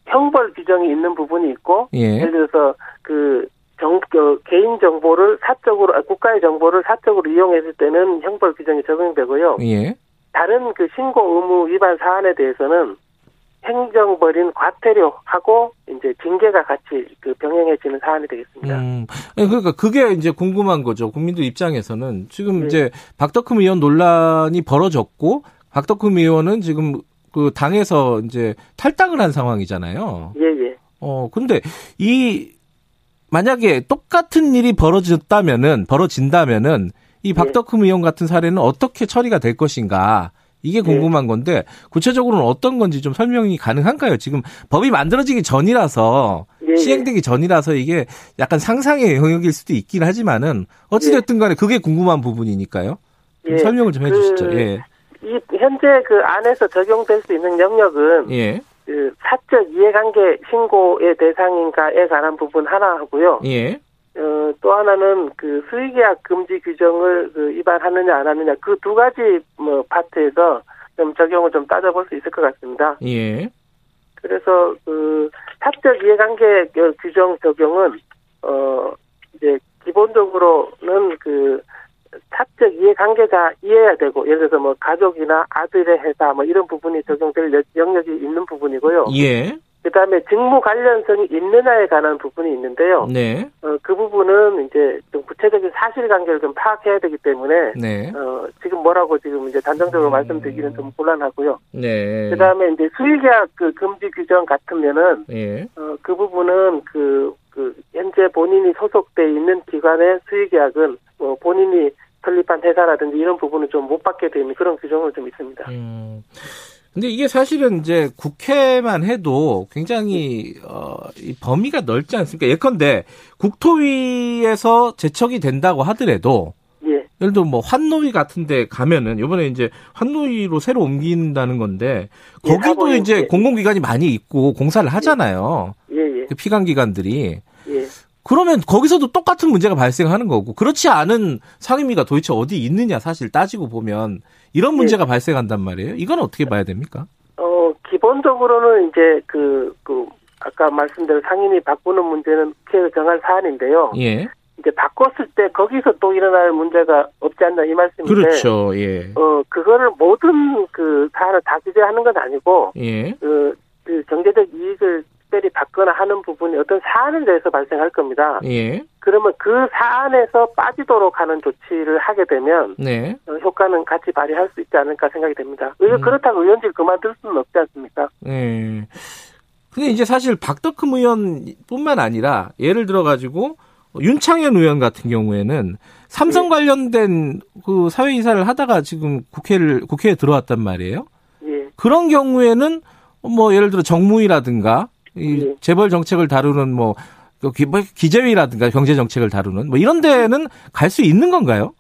형벌 규정이 있는 부분이 있고 예. 예를 들어서 그 정, 그 개인 정보를 사적으로 아, 국가의 정보를 사적으로 이용했을 때는 형벌 규정이 적용되고요. 예. 다른 그 신고 의무 위반 사안에 대해서는 행정벌인 과태료하고 이제 징계가 같이 그 병행해지는 사안이 되겠습니다. 음, 예, 그러니까 그게 이제 궁금한 거죠. 국민들 입장에서는 지금 네. 이제 박덕흠 의원 논란이 벌어졌고 박덕흠 의원은 지금 그 당에서 이제 탈당을 한 상황이잖아요. 예, 예. 어, 근데 이 만약에 똑같은 일이 벌어졌다면은 벌어진다면은 이 예. 박덕흠 의원 같은 사례는 어떻게 처리가 될 것인가 이게 예. 궁금한 건데 구체적으로는 어떤 건지 좀 설명이 가능한가요? 지금 법이 만들어지기 전이라서 예. 시행되기 전이라서 이게 약간 상상의 영역일 수도 있긴 하지만은 어찌됐든 간에 그게 궁금한 부분이니까요. 좀 설명을 좀 해주시죠. 그, 예. 이 현재 그 안에서 적용될 수 있는 영역은 예. 그 사적 이해관계 신고의 대상인가에 관한 부분 하나 하고요. 예. 어, 또 하나는 그 수의계약 금지 규정을 그 위반하느냐 안 하느냐 그 두 가지 뭐 파트에서 좀 적용을 좀 따져볼 수 있을 것 같습니다. 예. 그래서 그 사적 이해관계 규정 적용은 어 이제 기본적으로는 그 사적 이해관계자 이해해야 되고 예를 들어서 뭐 가족이나 아들의 회사 뭐 이런 부분이 적용될 영역이 있는 부분이고요. 예. 그다음에 직무 관련성이 있느냐에 관한 부분이 있는데요. 네. 어, 그 부분은 이제 좀 구체적인 사실관계를 좀 파악해야 되기 때문에 네. 어, 지금 뭐라고 지금 이제 단정적으로 음. 말씀드리기는 좀 곤란하고요. 네. 그다음에 이제 수의계약 그 금지 규정 같으면은 예. 어, 그 부분은 그, 그 현재 본인이 소속돼 있는 기관의 수의계약은 뭐 본인이 설립한 회사라든지 이런 부분은 좀 못 받게 되는 그런 규정은 좀 있습니다. 음. 근데 이게 사실은 이제 국회만 해도 굉장히 어, 이 범위가 넓지 않습니까? 예컨대 국토위에서 제척이 된다고 하더라도 예. 예를 들어 뭐 환노위 같은데 가면은 이번에 이제 환노위로 새로 옮긴다는 건데 예, 거기도 예, 이제 공공기관이 많이 있고 공사를 하잖아요. 예, 예. 그 피감 기관들이. 예. 그러면 거기서도 똑같은 문제가 발생하는 거고 그렇지 않은 상임위가 도대체 어디 있느냐 사실 따지고 보면 이런 네. 문제가 네. 발생한단 말이에요. 이건 어떻게 봐야 됩니까? 어 기본적으로는 이제 그, 그 아까 말씀드린 상임위 바꾸는 문제는 국회에서 정할 사안인데요. 예. 이제 바꿨을 때 거기서 또 일어날 문제가 없지 않나 이 말씀인데. 그렇죠. 예. 어 그거를 모든 그 사안을 다 규제하는 건 아니고. 예. 그, 그 경제적 이익을 특별히 받거나 하는 부분이 어떤 사안에 대해서 발생할 겁니다. 예. 그러면 그 사안에서 빠지도록 하는 조치를 하게 되면 네. 어, 효과는 같이 발휘할 수 있지 않을까 생각이 됩니다. 음. 그렇다고 의원직 그만둘 수는 없지 않습니까? 네. 근데 이제 사실 박덕흠 의원뿐만 아니라 예를 들어 가지고 윤창현 의원 같은 경우에는 삼성 예. 관련된 그 사회 이사를 하다가 지금 국회를 국회에 들어왔단 말이에요. 예. 그런 경우에는 뭐 예를 들어 정무위라든가 이 네. 재벌 정책을 다루는 뭐, 그뭐 기재위라든가 경제 정책을 다루는 뭐 이런 데는 갈 수 있는 건가요?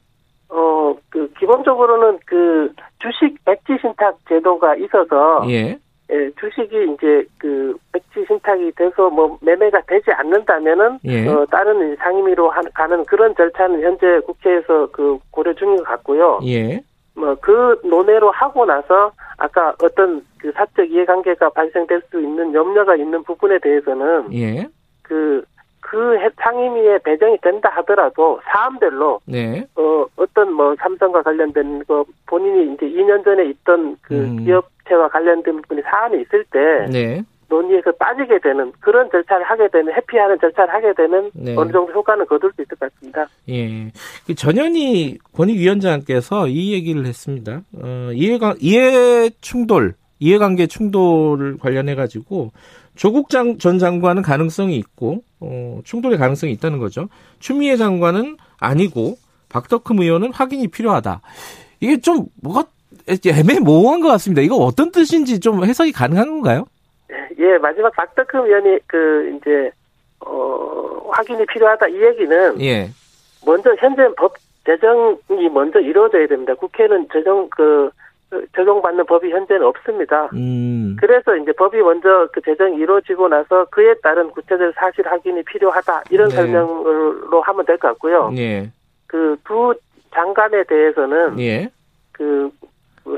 어, 그 기본적으로는 그 주식 백지 신탁 제도가 있어서 예. 예, 주식이 이제 그 백지 신탁이 돼서 뭐 매매가 되지 않는다면은 예. 어, 다른 상임위로 가는 그런 절차는 현재 국회에서 그 고려 중인 것 같고요. 예. 뭐 그 논의로 하고 나서 아까 어떤 그 사적 이해관계가 발생될 수 있는 염려가 있는 부분에 대해서는 예. 그그 상임위에 배정이 된다 하더라도 사안별로 네. 어 어떤 뭐 삼성과 관련된 거 본인이 이제 2년 전에 있던 그 음. 기업체와 관련된 부분이 사안이 있을 때 네. 논의에서 빠지게 되는 그런 절차를 하게 되는 회피하는 절차를 하게 되는 네. 어느 정도 효과는 거둘 수 있을 것 같습니다. 예. 그 전현희 권익위원장께서 이 얘기를 했습니다. 어, 이해관 이해 충돌, 이해관계 충돌을 관련해 가지고 조국 장, 전 장관은 가능성이 있고 어, 충돌의 가능성이 있다는 거죠. 추미애 장관은 아니고 박덕흠 의원은 확인이 필요하다. 이게 좀 뭐가 애매모호한 것 같습니다. 이거 어떤 뜻인지 좀 해석이 가능한 건가요? 예, 마지막 박덕흠 의원이 그 이제 어, 확인이 필요하다 이 얘기는 예. 먼저 현재 법 제정이 먼저 이루어져야 됩니다. 국회는 재정 그 적용받는 법이 현재는 없습니다. 음. 그래서 이제 법이 먼저 그 제정이 이루어지고 나서 그에 따른 구체적 사실 확인이 필요하다 이런 네. 설명으로 하면 될 것 같고요. 예. 그두 장관에 대해서는 예. 그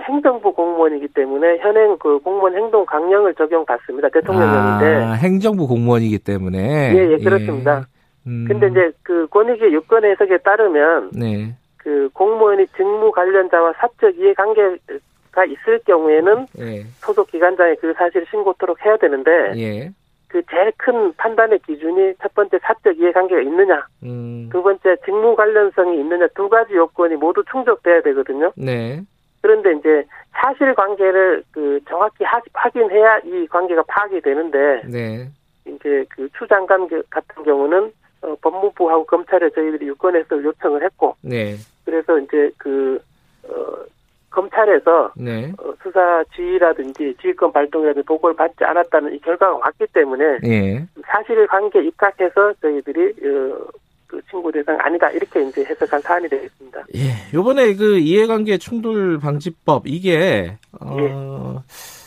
행정부 공무원이기 때문에 현행 그 공무원 행동 강령을 적용받습니다. 대통령령인데 아, 행정부 공무원이기 때문에 예, 예 그렇습니다. 예. 음. 근데 이제 그 권익위 유권 해석에 따르면 네. 그 공무원이 직무 관련자와 사적 이해관계가 있을 경우에는 예. 소속 기관장에 그 사실을 신고토록 해야 되는데 예. 그 제일 큰 판단의 기준이 첫 번째 사적 이해관계가 있느냐, 음. 두 번째 직무 관련성이 있느냐 두 가지 요건이 모두 충족돼야 되거든요. 네. 그런데 이제 사실 관계를 그 정확히 하, 확인해야 이 관계가 파악이 되는데 네. 이제 그 추장관 같은 경우는 어, 법무부하고 검찰에 저희들이 유권해서 요청을 했고, 네. 그래서 이제 그 어, 검찰에서 네. 어, 수사 지휘라든지 지휘권 발동이라든지 보고를 받지 않았다는 이 결과가 왔기 때문에 네. 사실관계 입각해서 저희들이 어, 그 친구 대상 아니다 이렇게 이제 해석한 사안이 되겠습니다. 예, 요번에 그 이해관계 충돌 방지법 이게 어. 예.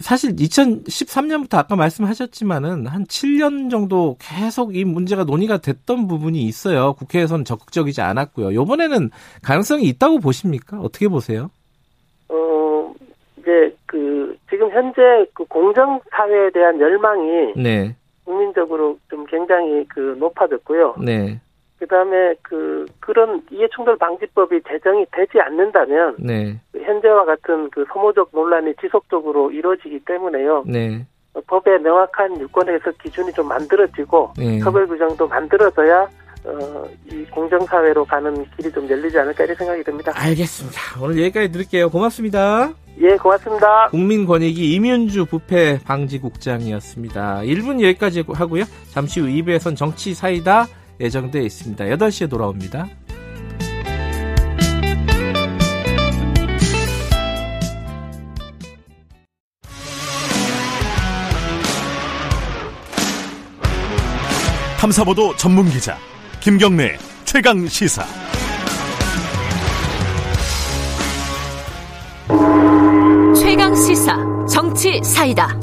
사실 2013년부터 아까 말씀하셨지만은 한 7년 정도 계속 이 문제가 논의가 됐던 부분이 있어요. 국회에서는 적극적이지 않았고요. 이번에는 가능성이 있다고 보십니까? 어떻게 보세요? 어, 이제 그 지금 현재 그 공정 사회에 대한 열망이 네. 국민적으로 좀 굉장히 그 높아졌고요. 네. 그다음에 그 그런 이해충돌 방지법이 제정이 되지 않는다면 네. 현재와 같은 그 소모적 논란이 지속적으로 이루어지기 때문에요. 네. 법에 명확한 유권 해석 기준이 좀 만들어지고 네. 처벌 규정도 만들어져야 어, 이 공정사회로 가는 길이 좀 열리지 않을까 이렇게 생각이 듭니다. 알겠습니다. 오늘 여기까지 드릴게요. 고맙습니다. 예, 고맙습니다. 국민권익위 이민주 부패 방지국장이었습니다. 1분 여기까지 하고요. 잠시 후 2부에선 정치 사이다 예정되어 있습니다. 8시에 돌아옵니다. 탐사보도 전문 기자 김경래 최강 시사. 최강 시사 정치 사이다.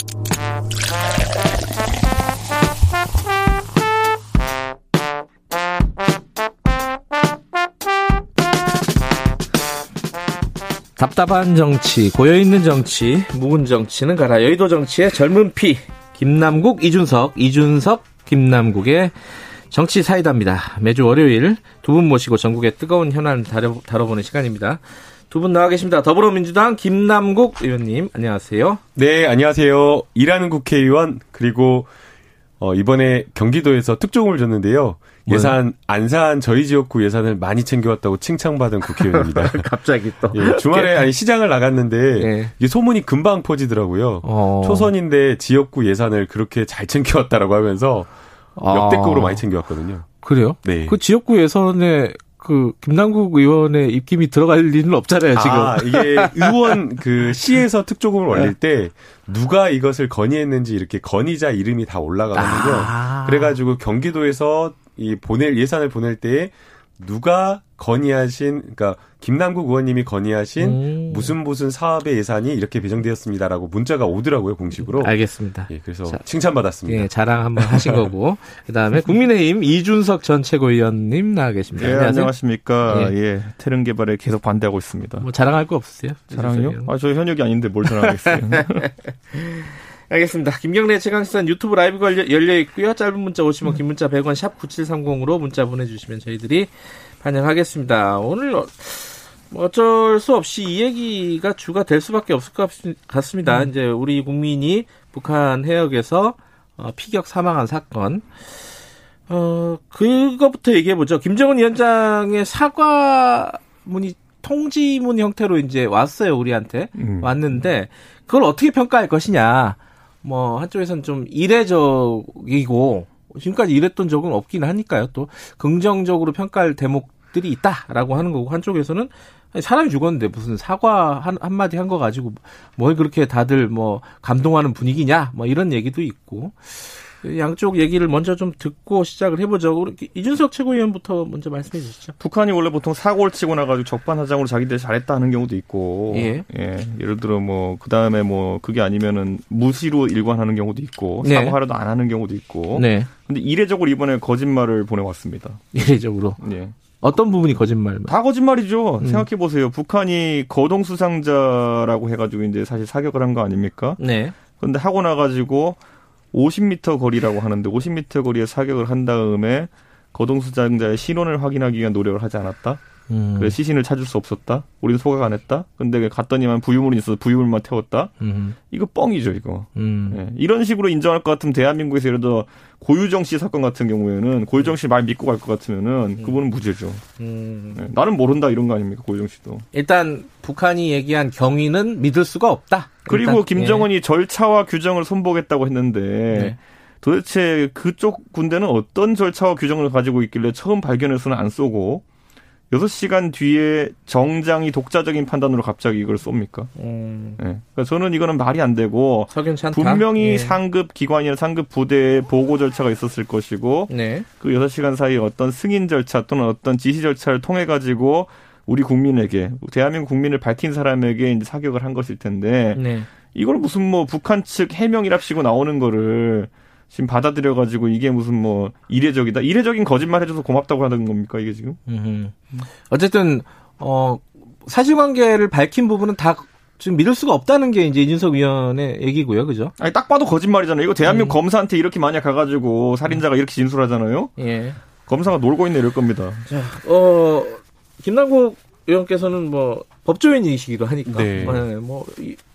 답답한 정치, 고여있는 정치, 묵은 정치는 가라. 여의도 정치의 젊은 피, 김남국, 이준석, 이준석, 김남국의 정치 사이다입니다. 매주 월요일 두 분 모시고 전국의 뜨거운 현안 다뤄, 다뤄 보는 시간입니다. 두 분 나와 계십니다. 더불어민주당 김남국 의원님, 안녕하세요. 네, 안녕하세요. 일하는 국회의원, 그리고 어, 이번에 경기도에서 특종을 줬는데요. 예산 안산 저희 지역구 예산을 많이 챙겨왔다고 칭찬받은 국회의원입니다. 갑자기 또 예, 주말에 아니 시장을 나갔는데 예. 이게 소문이 금방 퍼지더라고요. 어. 초선인데 지역구 예산을 그렇게 잘 챙겨왔다라고 하면서 역대급으로 아. 많이 챙겨왔거든요. 그래요? 네. 그 지역구 예산에 그 김남국 의원의 입김이 들어갈 일은 없잖아요 지금. 아, 이게 의원 그 시에서 특조금을 네. 올릴 때 누가 이것을 건의했는지 이렇게 건의자 이름이 다 올라가거든요. 아. 그래가지고 경기도에서 이 보낼 예산을 보낼 때 누가 건의하신 그러니까 김남국 의원님이 건의하신 음. 무슨 무슨 사업의 예산이 이렇게 배정되었습니다라고 문자가 오더라고요 공식으로. 알겠습니다. 예, 그래서 자, 칭찬받았습니다. 예, 자랑 한번 하신 거고 그다음에 국민의힘 이준석 전 최고위원님 나와 계십니다. 예, 안녕하십니까. 예. 예, 태릉 개발에 계속 반대하고 있습니다. 뭐 자랑할 거 없으세요? 자랑요? 아, 저 현역이 아닌데 뭘 자랑하겠어요. 알겠습니다. 김경래 최강시사 유튜브 라이브가 열려 있고요. 짧은 문자 50원, 긴 문자 100원, 샵 9730으로 문자 보내주시면 저희들이 반영하겠습니다. 오늘 어, 뭐 어쩔 수 없이 이 얘기가 주가 될 수밖에 없을 것 같습니다. 음. 이제 우리 국민이 북한 해역에서 어, 피격 사망한 사건. 어, 그거부터 얘기해보죠. 김정은 위원장의 사과문이 통지문 형태로 이제 왔어요, 우리한테. 음. 왔는데, 그걸 어떻게 평가할 것이냐. 뭐, 한쪽에서는 좀 이례적이고, 지금까지 이랬던 적은 없긴 하니까요. 또 긍정적으로 평가할 대목들이 있다라고 하는 거고 한쪽에서는 사람이 죽었는데 무슨 사과 한, 한마디 한 거 가지고 뭘 그렇게 다들 뭐 감동하는 분위기냐 뭐 이런 얘기도 있고 양쪽 얘기를 먼저 좀 듣고 시작을 해보죠. 이준석 최고위원부터 먼저 말씀해 주시죠. 북한이 원래 보통 사고를 치고 나가지고 적반하장으로 자기들 잘했다 하는 경우도 있고, 예, 예 예를 들어 뭐그 다음에 뭐 그게 아니면은 무시로 일관하는 경우도 있고, 네. 사과하려도 안 하는 경우도 있고, 네. 근데 이례적으로 이번에 거짓말을 보내왔습니다. 이례적으로. 예. 어떤 부분이 거짓말? 다 거짓말이죠. 음. 생각해 보세요. 북한이 거동 수상자라고 해가지고 이제 사실 사격을 한 거 아닙니까? 네. 근데 하고 나가지고 50m 거리라고 하는데 50m 거리에 사격을 한 다음에 거동 수장자의 신원을 확인하기 위한 노력을 하지 않았다. 음. 그래 시신을 찾을 수 없었다. 우리는 소각 안 했다. 근데 갔더니만 부유물이 있어서 부유물만 태웠다. 음. 이거 뻥이죠, 이거. 음. 예. 이런 식으로 인정할 것 같으면 대한민국에서 예를 들어 고유정 씨 사건 같은 경우에는 고유정 씨 말 믿고 갈 것 같으면은 음. 그분은 무죄죠. 음. 예. 나는 모른다 이런 거 아닙니까, 고유정 씨도. 일단 북한이 얘기한 경위는 믿을 수가 없다. 그리고 일단, 김정은이 예. 절차와 규정을 손보겠다고 했는데 네. 도대체 그쪽 군대는 어떤 절차와 규정을 가지고 있길래 처음 발견해서는 안 쏘고 6시간 뒤에 정장이 독자적인 판단으로 갑자기 이걸 쏩니까? 음. 네. 그러니까 저는 이거는 말이 안 되고 분명히 예. 상급 기관이나 상급 부대의 보고 절차가 있었을 것이고 네. 그 6시간 사이에 어떤 승인 절차 또는 어떤 지시 절차를 통해 가지고 우리 국민에게 대한민국 국민을 밝힌 사람에게 이제 사격을 한 것일 텐데 네. 이걸 무슨 뭐 북한 측 해명이랍시고 나오는 거를 지금 받아들여가지고 이게 무슨 뭐 이례적이다. 이례적인 거짓말 해줘서 고맙다고 하는 겁니까 이게 지금? 어쨌든 어 사실관계를 밝힌 부분은 다 지금 믿을 수가 없다는 게 이제 이준석 위원의 얘기고요, 그죠? 아니 딱 봐도 거짓말이잖아요. 이거 대한민국 음. 검사한테 이렇게 만약 가가지고 살인자가 이렇게 진술하잖아요. 예. 검사가 놀고 있네 이럴 겁니다. 자, 어 김남국 의원께서는 뭐 법조인이시기도 하니까 네. 네, 뭐,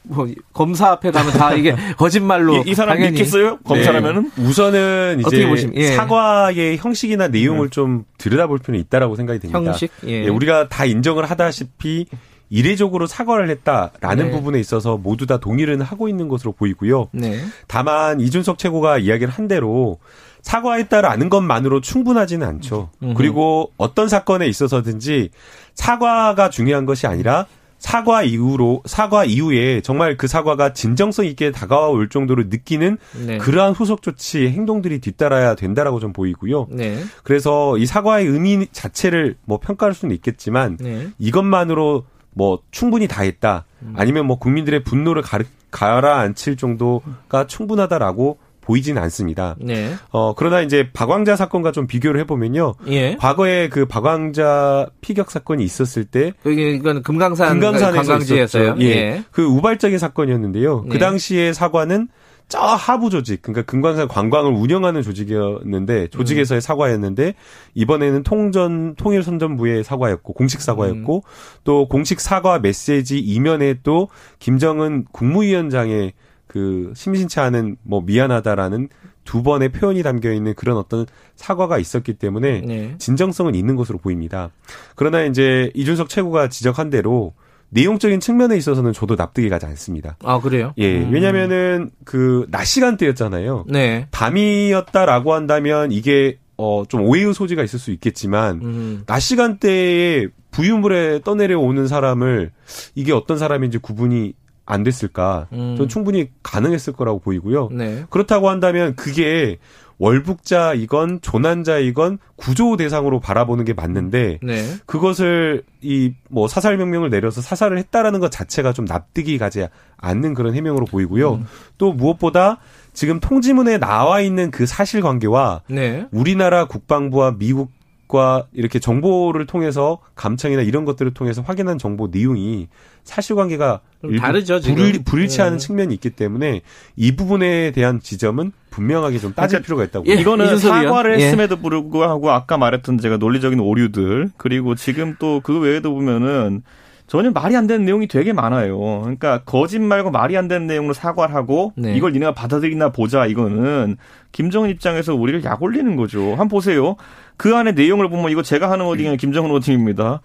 뭐 검사 앞에 가면 다 이게 거짓말로 이, 이 사람 당연히. 믿겠어요? 검사라면은 네. 우선은 이제 예. 사과의 형식이나 내용을 네. 좀 들여다볼 필요는 있다라고 생각이 듭니다. 형식 예. 예, 우리가 다 인정을 하다시피 이례적으로 사과를 했다라는 네. 부분에 있어서 모두 다 동의를 하고 있는 것으로 보이고요. 네. 다만 이준석 최고가 이야기를 한 대로 사과했다라는 것만으로 충분하지는 않죠. 음흠. 그리고 어떤 사건에 있어서든지 사과가 중요한 것이 아니라 사과 이후로 사과 이후에 정말 그 사과가 진정성 있게 다가올 정도로 느끼는 네. 그러한 후속 조치 행동들이 뒤따라야 된다라고 좀 보이고요. 네. 그래서 이 사과의 의미 자체를 뭐 평가할 수는 있겠지만 네. 이것만으로 뭐 충분히 다 했다. 음. 아니면 뭐 국민들의 분노를 가르, 가라앉힐 정도가 충분하다라고 보이진 않습니다. 네. 어, 그러나 이제 박왕자 사건과 좀 비교를 해보면요. 예. 과거에 그 박왕자 피격 사건이 있었을 때. 이건 금강산 관광지에서요. 예. 예. 그 우발적인 사건이었는데요. 그 네. 당시에 사과는 저 하부 조직, 그러니까 금강산 관광을 운영하는 조직이었는데 조직에서의 음. 사과였는데 이번에는 통전 통일 선전부의 사과였고 공식 사과였고 음. 또 공식 사과 메시지 이면에 또 김정은 국무위원장의 그 심심치 않은 뭐 미안하다라는 두 번의 표현이 담겨 있는 그런 어떤 사과가 있었기 때문에 네. 진정성은 있는 것으로 보입니다. 그러나 이제 이준석 최고가 지적한 대로 내용적인 측면에 있어서는 저도 납득이 가지 않습니다. 아 그래요? 예, 음. 왜냐면은 그 낮 시간대였잖아요. 네. 밤이었다라고 한다면 이게 어 좀 오해의 소지가 있을 수 있겠지만 음. 낮 시간대에 부유물에 떠내려 오는 사람을 이게 어떤 사람인지 구분이 안 됐을까? 음. 전 충분히 가능했을 거라고 보이고요. 네. 그렇다고 한다면 그게 월북자이건 조난자이건 구조 대상으로 바라보는 게 맞는데 네. 그것을 이 뭐 사살 명령을 내려서 사살을 했다라는 것 자체가 좀 납득이 가지 않는 그런 해명으로 보이고요. 음. 또 무엇보다 지금 통지문에 나와 있는 그 사실관계와 네. 우리나라 국방부와 미국 과 이렇게 정보를 통해서 감청이나 이런 것들을 통해서 확인한 정보 내용이 사실관계가 다르죠. 불일, 불일치하는 네. 측면이 있기 때문에 이 부분에 대한 지점은 분명하게 좀 따질 그러니까 필요가 있다고. 예, 이거는 사과를 예. 했음에도 불구하고 아까 말했던 제가 논리적인 오류들 그리고 지금 또 그 외에도 보면은 전혀 말이 안 되는 내용이 되게 많아요. 그러니까 거짓말과 말이 안 되는 내용으로 사과를 하고 네. 이걸 니네가 받아들이나 보자 이거는 김정은 입장에서 우리를 약 올리는 거죠. 한번 보세요. 그 안에 내용을 보면 이거 제가 하는 워딩은 음. 김정은 워딩입니다.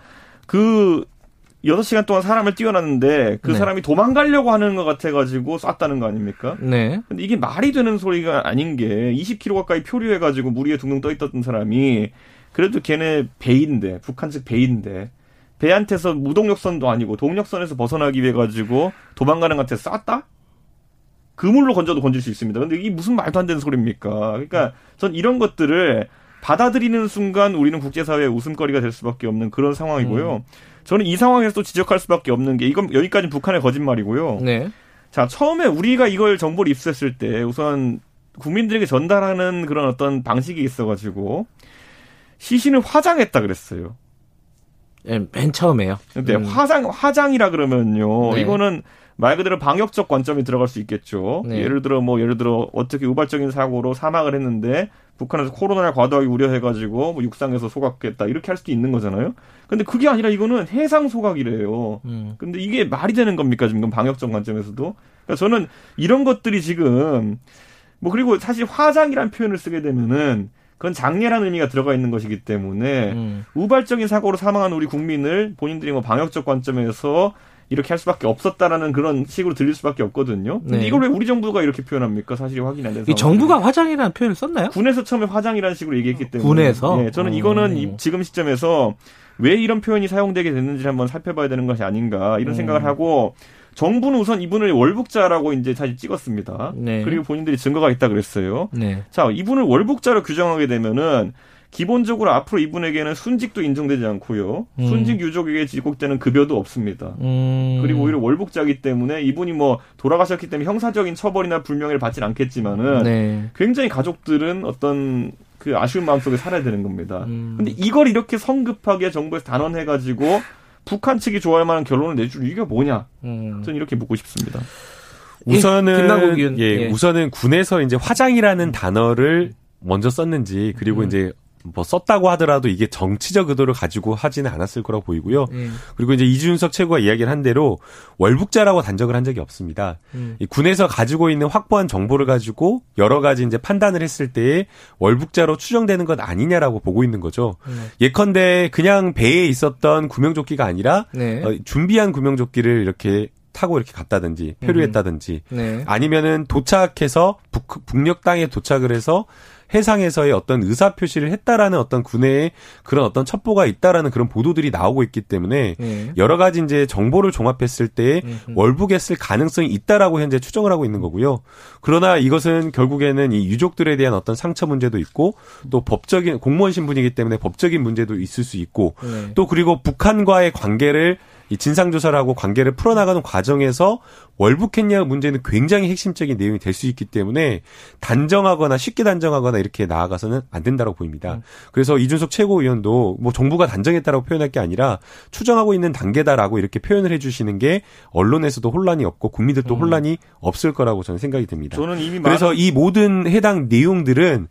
그 6시간 동안 사람을 띄워놨는데 그 네. 사람이 도망가려고 하는 것 같아가지고 쐈다는 거 아닙니까? 네. 근데 이게 말이 되는 소리가 아닌 게 20km 가까이 표류해가지고 물 위에 둥둥 떠있던 사람이 그래도 걔네 배인데 북한 측 배인데 배한테서 무동력선도 아니고 동력선에서 벗어나기 위해 가지고 도망가는 것한테 쐈다? 그물로 건져도 건질 수 있습니다. 근데 이게 무슨 말도 안 되는 소리입니까? 그러니까 전 이런 것들을 받아들이는 순간 우리는 국제사회의 웃음거리가 될 수밖에 없는 그런 상황이고요. 음. 저는 이 상황에서 또 지적할 수밖에 없는 게 이건 여기까지 북한의 거짓말이고요. 네. 자, 처음에 우리가 이걸 정보를 입수했을 때 우선 국민들에게 전달하는 그런 어떤 방식이 있어가지고 시신을 화장했다 그랬어요. 네, 맨 처음에요. 근데 음. 화장 화장이라 그러면요. 네. 이거는 말 그대로 방역적 관점이 들어갈 수 있겠죠. 네. 예를 들어 뭐 예를 들어 어떻게 우발적인 사고로 사망을 했는데 북한에서 코로나를 과도하게 우려해가지고 뭐 육상에서 소각했다 이렇게 할 수도 있는 거잖아요. 근데 그게 아니라 이거는 해상 소각이래요. 음. 근데 이게 말이 되는 겁니까 지금 방역적 관점에서도? 그러니까 저는 이런 것들이 지금 뭐 그리고 사실 화장이란 표현을 쓰게 되면은 그건 장례라는 의미가 들어가 있는 것이기 때문에 음. 우발적인 사고로 사망한 우리 국민을 본인들이 뭐 방역적 관점에서 이렇게 할 수밖에 없었다라는 그런 식으로 들릴 수밖에 없거든요. 근데 네. 이걸 왜 우리 정부가 이렇게 표현합니까? 사실이 확인이 안 돼서. 정부가 화장이라는 표현을 썼나요? 군에서 처음에 화장이라는 식으로 얘기했기 때문에. 군에서? 네, 저는 이거는 음. 지금 시점에서 왜 이런 표현이 사용되게 됐는지를 한번 살펴봐야 되는 것이 아닌가 이런 음. 생각을 하고 정부는 우선 이분을 월북자라고 이제 사실 찍었습니다. 네. 그리고 본인들이 증거가 있다 그랬어요. 네. 자, 이분을 월북자로 규정하게 되면은 기본적으로 앞으로 이분에게는 순직도 인정되지 않고요. 음. 순직 유족에게 지급되는 급여도 없습니다. 음. 그리고 오히려 월북자기 때문에 이분이 뭐 돌아가셨기 때문에 형사적인 처벌이나 불명예를 받지는 않겠지만은 네. 굉장히 가족들은 어떤 그 아쉬운 마음속에 살아야 되는 겁니다. 음. 근데 이걸 이렇게 성급하게 정부에서 단언해 가지고 북한 측이 좋아할 만한 결론을 내줄 이유가 뭐냐? 음. 저는 이렇게 묻고 싶습니다. 우선은 예, 예, 우선은 군에서 이제 화장이라는 단어를 먼저 썼는지 그리고 음. 이제 뭐 썼다고 하더라도 이게 정치적 의도를 가지고 하지는 않았을 거라고 보이고요. 음. 그리고 이제 이준석 최고가 이야기를 한 대로 월북자라고 단정을 한 적이 없습니다. 음. 이 군에서 가지고 있는 확보한 정보를 가지고 여러 가지 이제 판단을 했을 때 월북자로 추정되는 것 아니냐라고 보고 있는 거죠. 음. 예컨대 그냥 배에 있었던 구명조끼가 아니라 네. 어, 준비한 구명조끼를 이렇게 타고 이렇게 갔다든지 표류했다든지 음. 네. 아니면은 도착해서 북, 북녘 땅에 도착을 해서 해상에서의 어떤 의사 표시를 했다라는 어떤 군의 그런 어떤 첩보가 있다라는 그런 보도들이 나오고 있기 때문에 네. 여러 가지 이제 정보를 종합했을 때 월북했을 가능성이 있다라고 현재 추정을 하고 있는 거고요. 그러나 이것은 결국에는 이 유족들에 대한 어떤 상처 문제도 있고 또 법적인 공무원 신분이기 때문에 법적인 문제도 있을 수 있고 네. 또 그리고 북한과의 관계를 이 진상조사라고 관계를 풀어나가는 과정에서 월북했냐 문제는 굉장히 핵심적인 내용이 될 수 있기 때문에 단정하거나 쉽게 단정하거나 이렇게 나아가서는 안 된다고 보입니다. 음. 그래서 이준석 최고위원도 뭐 정부가 단정했다라고 표현할 게 아니라 추정하고 있는 단계다라고 이렇게 표현을 해주시는 게 언론에서도 혼란이 없고 국민들도 음. 혼란이 없을 거라고 저는 생각이 듭니다. 저는 이미 그래서. 이 모든 해당 내용들은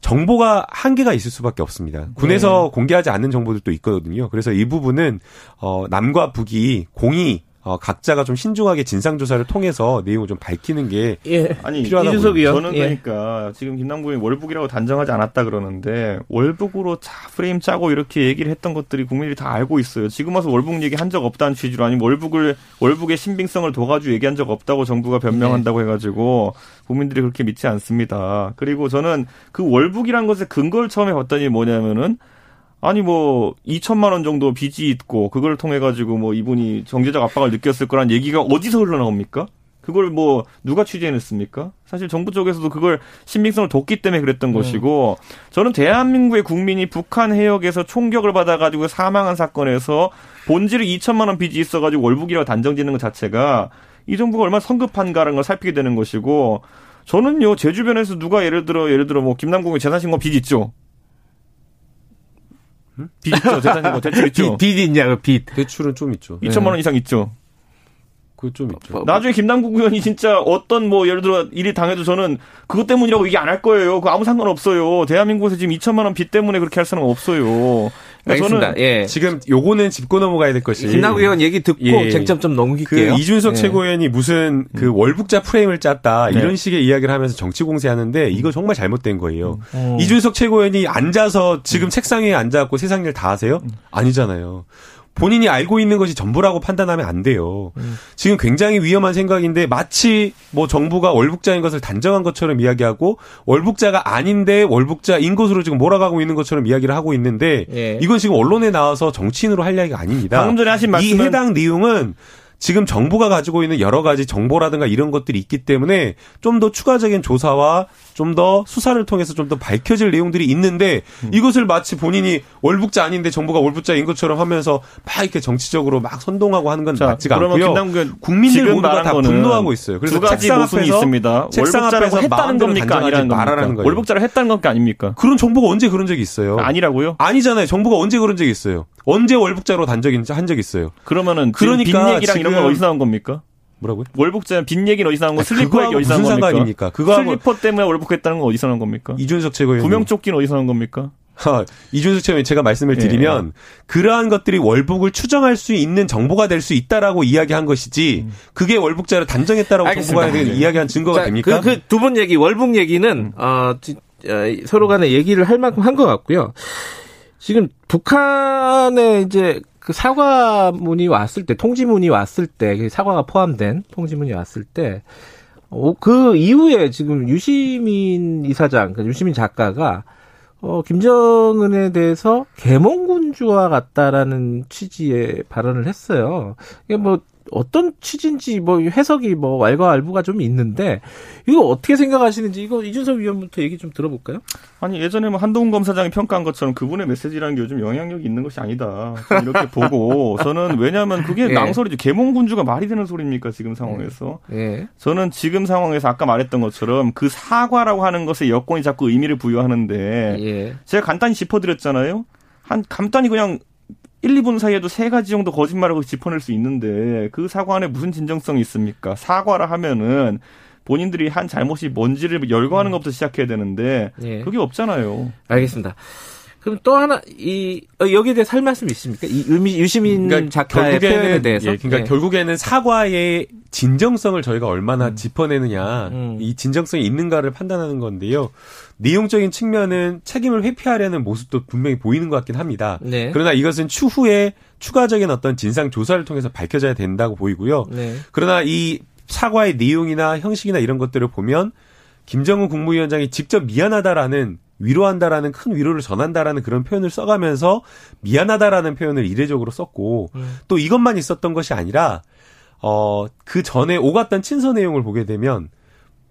정보가 한계가 있을 수밖에 없습니다. 군에서 네. 공개하지 않는 정보들도 있거든요. 그래서 이 부분은 어 남과 북이 공이 어, 각자가 좀 신중하게 진상 조사를 통해서 내용을 좀 밝히는 게 예. 아니 필요하다고 이준석이요. 저는 예. 그러니까 지금 김남국이 월북이라고 단정하지 않았다 그러는데 월북으로 자 프레임 짜고 이렇게 얘기를 했던 것들이 국민들이 다 알고 있어요. 지금 와서 월북 얘기 한 적 없다는 취지로 아니면 월북을 월북의 신빙성을 둬가지고 얘기한 적 없다고 정부가 변명한다고 네. 해가지고 국민들이 그렇게 믿지 않습니다. 그리고 저는 그 월북이란 것의 근거를 처음에 봤더니 뭐냐면은 아니 뭐 2천만 원 정도 빚이 있고 그걸 통해 가지고 뭐 이분이 경제적 압박을 느꼈을 거란 얘기가 어디서 흘러나옵니까? 그걸 뭐 누가 취재해냈습니까? 사실 정부 쪽에서도 그걸 신빙성을 뒀기 때문에 그랬던 네. 것이고 저는 대한민국의 국민이 북한 해역에서 총격을 받아가지고 사망한 사건에서 본질을 2천만 원 빚이 있어가지고 월북이라고 단정짓는 것 자체가 이 정부가 얼마나 성급한가라는 걸 살피게 되는 것이고 저는요 제 주변에서 누가 예를 들어 예를 들어 뭐 김남국의 재산신고 빚 있죠. 빚 있죠 재산신고 대출 있죠. 빚, 빚 있냐고 빚. 대출은 좀 있죠. 2천만 원 이상 있죠. 그좀 있죠. 나중에 김남국 의원이 진짜 어떤 뭐 예를 들어 일이 당해도 저는 그것 때문이라고 얘기 안 할 거예요. 그 아무 상관 없어요. 대한민국에서 지금 2천만 원 빚 때문에 그렇게 할 사람 없어요. 그러니까 저는 예. 지금 요거는 짚고 넘어가야 될 것이 김남국 의원 얘기 듣고 예. 쟁점 좀 넘길게요. 그 이준석 예. 최고위원이 무슨 그 음. 월북자 프레임을 짰다 네. 이런 식의 이야기를 하면서 정치 공세하는데 이거 정말 잘못된 거예요. 음. 이준석 최고위원이 앉아서 지금 음. 책상 위에 앉아갖고 세상 일 다 하세요? 음. 아니잖아요. 본인이 알고 있는 것이 전부라고 판단하면 안 돼요. 음. 지금 굉장히 위험한 생각인데 마치 뭐 정부가 월북자인 것을 단정한 것처럼 이야기하고 월북자가 아닌데 월북자인 것으로 지금 몰아가고 있는 것처럼 이야기를 하고 있는데 예. 이건 지금 언론에 나와서 정치인으로 할 이야기가 아닙니다. 방금 전에 하신 말씀은 이 해당 내용은 지금 정부가 가지고 있는 여러 가지 정보라든가 이런 것들이 있기 때문에 좀 더 추가적인 조사와 좀 더 수사를 통해서 좀 더 밝혀질 내용들이 있는데 음. 이것을 마치 본인이 월북자 아닌데 정부가 월북자인 것처럼 하면서 막 이렇게 정치적으로 막 선동하고 하는 건 자, 맞지가 않고요. 국민들 모두가 다 분노하고 있어요. 그래서 두 가지 책상 모순이 있습니다. 월북자라고 했다는 겁니까 아니라는 겁니까? 월북자를 했다는 건 아닙니까? 그런 정부가 언제 그런 적이 있어요? 아니라고요? 아니잖아요. 정부가 언제 그런 적이 있어요? 언제 월북자로 단정한 적 있어요? 그러면은 그러니까 빚 얘기랑 이런 건 어디서 나온 겁니까? 뭐라고요? 월북자 빚 얘기는 어디서 나온 거? 슬리퍼 얘기 어디서 나온 겁니까? 상관입니까? 그거 슬리퍼 때문에 월북했다는 건 어디서 나온 겁니까? 이준석 최고위원 구명조끼는 어디서 나온 겁니까? 이준석 최고위원 제가 말씀을 예. 드리면 예. 그러한 것들이 월북을 추정할 수 있는 정보가 될 수 있다라고 이야기한 것이지 음. 그게 월북자를 단정했다라고 알겠습니다. 정보가 네. 이야기한 증거가 자, 됩니까? 그 두분 그 얘기 월북 얘기는 음. 어, 어, 서로 간에 얘기를 할 만큼 한 것 같고요. 지금 북한에 이제 그 사과문이 왔을 때, 통지문이 왔을 때, 그 사과가 포함된 통지문이 왔을 때, 어, 그 이후에 지금 유시민 이사장, 그 유시민 작가가 어, 김정은에 대해서 개몽군주와 같다라는 취지의 발언을 했어요. 이게 뭐 어떤 취지인지 뭐 해석이 뭐 왈가왈부가 좀 있는데 이거 어떻게 생각하시는지 이거 이준석 위원부터 얘기 좀 들어볼까요? 아니 예전에 뭐 한동훈 검사장이 평가한 것처럼 그분의 메시지라는 게 요즘 영향력이 있는 것이 아니다 이렇게 보고 저는 왜냐하면 그게 예. 낭설이지 개몽군주가 말이 되는 소리입니까 지금 상황에서 예. 저는 지금 상황에서 아까 말했던 것처럼 그 사과라고 하는 것에 여권이 자꾸 의미를 부여하는데 예. 제가 간단히 짚어드렸잖아요. 한 간단히 그냥 1, 2분 사이에도 세 가지 정도 거짓말하고 짚어낼 수 있는데 그 사과 안에 무슨 진정성이 있습니까? 사과라 하면은 본인들이 한 잘못이 뭔지를 열거하는 음. 것부터 시작해야 되는데 예. 그게 없잖아요. 알겠습니다. 그럼 또 하나 이 어, 여기에 대해서 할 말씀 있습니까? 이 의미 유시민 그러니까 작가의 표현에 대해서. 예, 그러니까 예. 결국에는 사과의 진정성을 저희가 얼마나 음. 짚어내느냐, 음. 이 진정성이 있는가를 판단하는 건데요. 내용적인 측면은 책임을 회피하려는 모습도 분명히 보이는 것 같긴 합니다. 네. 그러나 이것은 추후에 추가적인 어떤 진상 조사를 통해서 밝혀져야 된다고 보이고요. 네. 그러나 이 사과의 내용이나 형식이나 이런 것들을 보면 김정은 국무위원장이 직접 미안하다라는 위로한다라는 큰 위로를 전한다라는 그런 표현을 써가면서 미안하다라는 표현을 이례적으로 썼고 음. 또 이것만 있었던 것이 아니라 어 그 전에 오갔던 친서 내용을 보게 되면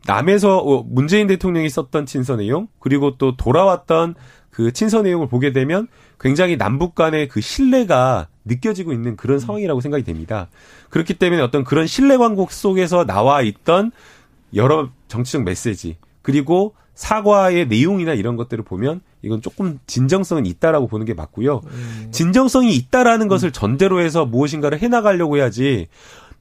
남에서 어, 문재인 대통령이 썼던 친서 내용 그리고 또 돌아왔던 그 친서 내용을 보게 되면 굉장히 남북 간의 그 신뢰가 느껴지고 있는 그런 음. 상황이라고 생각이 됩니다. 그렇기 때문에 어떤 그런 신뢰 광국 속에서 나와 있던 여러 정치적 메시지 그리고 사과의 내용이나 이런 것들을 보면 이건 조금 진정성은 있다라고 보는 게 맞고요. 음. 진정성이 있다라는 음. 것을 전제로 해서 무엇인가를 해나가려고 해야지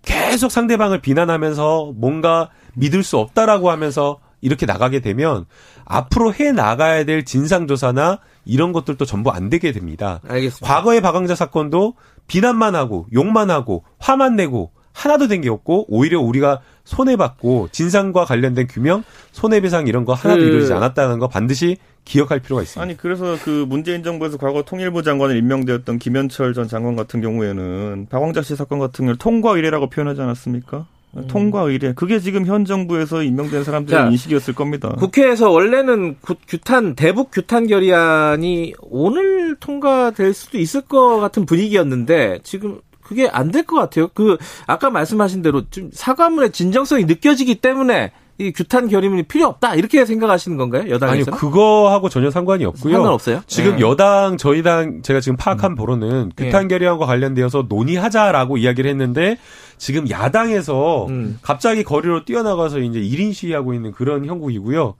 계속 상대방을 비난하면서 뭔가 믿을 수 없다라고 하면서 이렇게 나가게 되면 앞으로 해 나가야 될 진상조사나 이런 것들도 전부 안 되게 됩니다. 알겠습니다. 과거의 박광자 사건도 비난만 하고 욕만 하고 화만 내고 하나도 된 게 없고 오히려 우리가 손해받고 진상과 관련된 규명, 손해배상 이런 거 하나도 그... 이루어지지 않았다는 거 반드시 기억할 필요가 있습니다. 아니 그래서 그 문재인 정부에서 과거 통일부 장관을 임명되었던 김현철 전 장관 같은 경우에는 박광자 씨 사건 같은 경우 통과 의례라고 표현하지 않았습니까? 음. 통과 의뢰 그게 지금 현 정부에서 임명된 사람들의 자, 인식이었을 겁니다. 국회에서 원래는 규탄 대북 규탄 결의안이 오늘 통과될 수도 있을 것 같은 분위기였는데 지금 그게 안 될 것 같아요. 그 아까 말씀하신 대로 좀 사과문의 진정성이 느껴지기 때문에 이 규탄 결의문이 필요 없다 이렇게 생각하시는 건가요? 여당에서? 아니 그거하고 전혀 상관이 없고요. 상관없어요? 지금 네. 여당 저희 당 제가 지금 파악한 음. 보로는 규탄 결의안과 관련되어서 논의하자라고 이야기를 했는데 지금 야당에서 음. 갑자기 거리로 뛰어나가서 이제 1인 시위하고 있는 그런 형국이고요.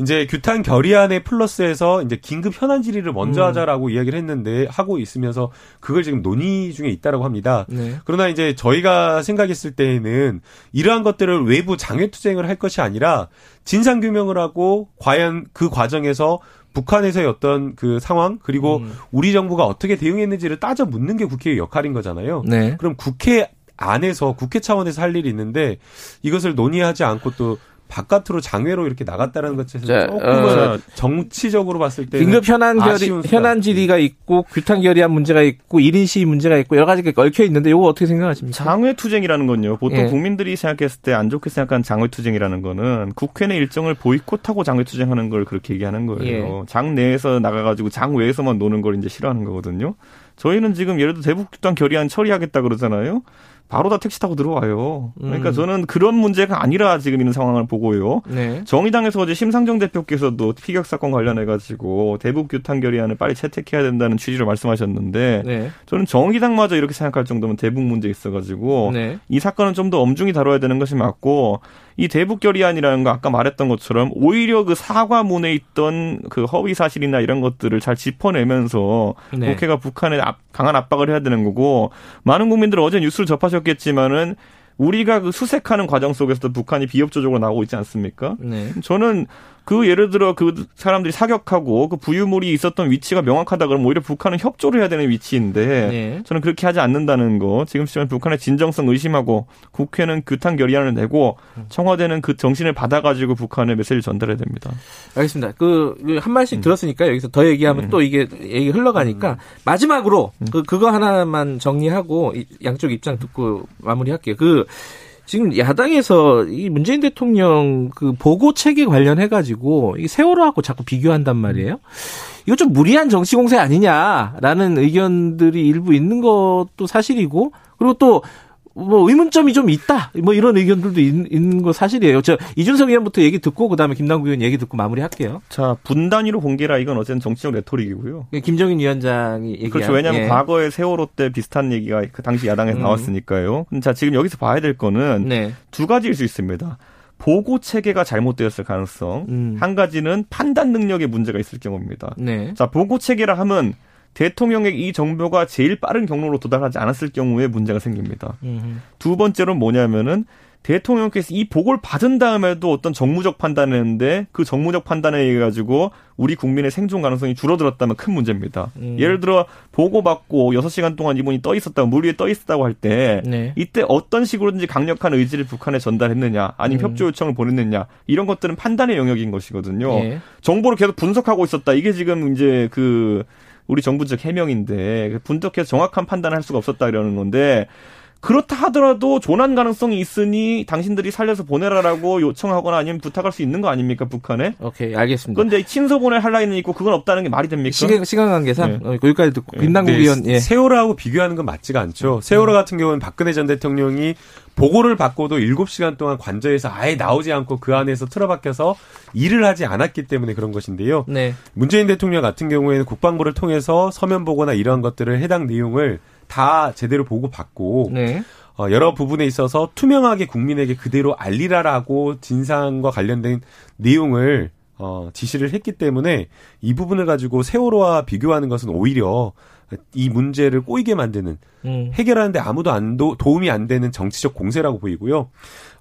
이제 규탄 결의안의 플러스에서 이제 긴급 현안 질의를 먼저 음. 하자라고 이야기를 했는데 하고 있으면서 그걸 지금 논의 중에 있다라고 합니다. 네. 그러나 이제 저희가 생각했을 때에는 이러한 것들을 외부 장외 투쟁을 할 것이 아니라 진상 규명을 하고 과연 그 과정에서 북한에서의 어떤 그 상황 그리고 음. 우리 정부가 어떻게 대응했는지를 따져 묻는 게 국회의 역할인 거잖아요. 네. 그럼 국회 안에서 국회 차원에서 할 일이 있는데 이것을 논의하지 않고 또 바깥으로 장외로 이렇게 나갔다는 것에서 조금은 어, 정치적으로 봤을 때 긴급 현안 결의 현안 질의가 있고 규탄 결의안 문제가 있고 1인 시위 문제가 있고 여러 가지가 얽혀 있는데 이거 어떻게 생각하십니까? 장외 투쟁이라는 건요. 보통 예. 국민들이 생각했을 때 안 좋게 생각하는 장외 투쟁이라는 거는 국회 내 일정을 보이콧하고 장외 투쟁하는 걸 그렇게 얘기하는 거예요. 예. 장 내에서 나가 가지고 장 외에서만 노는 걸 이제 싫어하는 거거든요. 저희는 지금 예를 들어 대북 규탄 결의안 처리하겠다 그러잖아요. 바로 다 택시 타고 들어와요. 그러니까 음. 저는 그런 문제가 아니라 지금 있는 상황을 보고요. 네. 정의당에서 어제 심상정 대표께서도 피격 사건 관련해 가지고 대북 규탄 결의안을 빨리 채택해야 된다는 취지로 말씀하셨는데 네. 저는 정의당마저 이렇게 생각할 정도면 대북 문제 있어 가지고 네. 이 사건은 좀 더 엄중히 다뤄야 되는 것이 맞고 이 대북 결의안이라는 거 아까 말했던 것처럼 오히려 그 사과문에 있던 그 허위 사실이나 이런 것들을 잘 짚어내면서 네. 국회가 북한에 강한 압박을 해야 되는 거고 많은 국민들 어제 뉴스를 접하셨겠지만은 우리가 그 수색하는 과정 속에서도 북한이 비협조적으로 나오고 있지 않습니까? 네. 저는 그 예를 들어 그 사람들이 사격하고 그 부유물이 있었던 위치가 명확하다 그러면 오히려 북한은 협조를 해야 되는 위치인데 네. 저는 그렇게 하지 않는다는 거 지금 시점 북한의 진정성 의심하고 국회는 규탄 결의안을 내고 청와대는 그 정신을 받아가지고 북한에 메시지를 전달해야 됩니다. 알겠습니다. 그한 그 말씩 음. 들었으니까 여기서 더 얘기하면 음. 또 이게 얘기 흘러가니까 음. 마지막으로 음. 그 그거 하나만 정리하고 양쪽 입장 듣고 마무리할게요. 그 지금 야당에서 이 문재인 대통령 그 보고 체계 관련해 가지고 이 세월호하고 자꾸 비교한단 말이에요. 이거 좀 무리한 정치 공세 아니냐라는 의견들이 일부 있는 것도 사실이고 그리고 또 뭐 의문점이 좀 있다. 뭐 이런 의견들도 있, 는 거 사실이에요. 저 이준석 의원부터 얘기 듣고 그다음에 김남국 의원 얘기 듣고 마무리할게요. 자 분단위로 공개라 이건 어쨌든 정치적 레토릭이고요. 예, 김정인 위원장이 얘기 그렇죠. 왜냐하면 예. 과거에 세월호 때 비슷한 얘기가 그 당시 야당에서 음. 나왔으니까요. 자 지금 여기서 봐야 될 거는 네. 두 가지일 수 있습니다. 보고 체계가 잘못되었을 가능성. 음. 한 가지는 판단 능력에 문제가 있을 경우입니다. 네. 자 보고 체계라 하면 대통령의 이 정보가 제일 빠른 경로로 도달하지 않았을 경우에 문제가 생깁니다. 음흠. 두 번째로는 뭐냐면은 대통령께서 이 보고를 받은 다음에도 어떤 정무적 판단을 했는데 그 정무적 판단에 의해 가지고 우리 국민의 생존 가능성이 줄어들었다면 큰 문제입니다. 음. 예를 들어 보고 받고 6시간 동안 이분이 떠 있었다고 물 위에 떠 있었다고 할때 네. 이때 어떤 식으로든지 강력한 의지를 북한에 전달했느냐 아니면 음. 협조 요청을 보냈느냐 이런 것들은 판단의 영역인 것이거든요. 네. 정보를 계속 분석하고 있었다. 이게 지금 이제 그 우리 정부 적 해명인데 분석해서 정확한 판단을 할 수가 없었다 이러는 건데 그렇다 하더라도 조난 가능성이 있으니 당신들이 살려서 보내라라고 요청하거나 아니면 부탁할 수 있는 거 아닙니까 북한에? 오케이 알겠습니다. 그런데 친서 보낼 할라인은 있고 그건 없다는 게 말이 됩니까? 시간, 시간 관계상 네. 어, 여기까지 듣고 네. 김남국 의원 예. 세월호하고 비교하는 건 맞지가 않죠. 세월호 같은 경우는 박근혜 전 대통령이 보고를 받고도 7시간 동안 관저에서 아예 나오지 않고 그 안에서 틀어박혀서 일을 하지 않았기 때문에 그런 것인데요. 네. 문재인 대통령 같은 경우에는 국방부를 통해서 서면 보고나 이런 것들을 해당 내용을 다 제대로 보고받고 네. 어, 여러 부분에 있어서 투명하게 국민에게 그대로 알리라라고 진상과 관련된 내용을 어, 지시를 했기 때문에 이 부분을 가지고 세월호와 비교하는 것은 오히려 이 문제를 꼬이게 만드는 음. 해결하는데 아무도 안 도, 도움이 안 되는 정치적 공세라고 보이고요.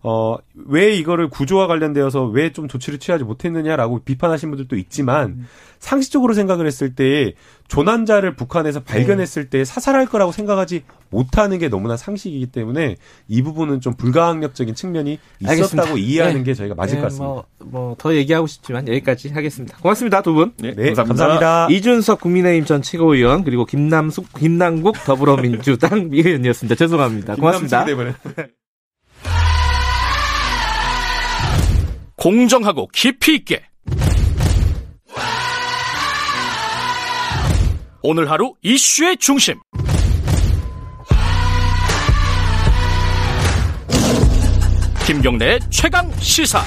어, 왜 이거를 구조와 관련되어서 왜 좀 조치를 취하지 못했느냐라고 비판하신 분들도 있지만 음. 상식적으로 생각을 했을 때 조난자를 북한에서 발견했을 때 사살할 거라고 생각하지 못하는 게 너무나 상식이기 때문에 이 부분은 좀 불가항력적인 측면이 있었다고 알겠습니다. 이해하는 네. 게 저희가 맞을 네, 것 같습니다. 뭐더 얘기하고 싶지만 여기까지 하겠습니다. 고맙습니다 두 분. 네, 네 감사합니다. 감사합니다. 이준석 국민의힘 전 최고위원 그리고 김남숙 김남국 더불어민주당 위원이었습니다. 죄송합니다. 고맙습니다. 공정하고 깊이 있게 오늘 하루 이슈의 중심 김경래의 최강 시사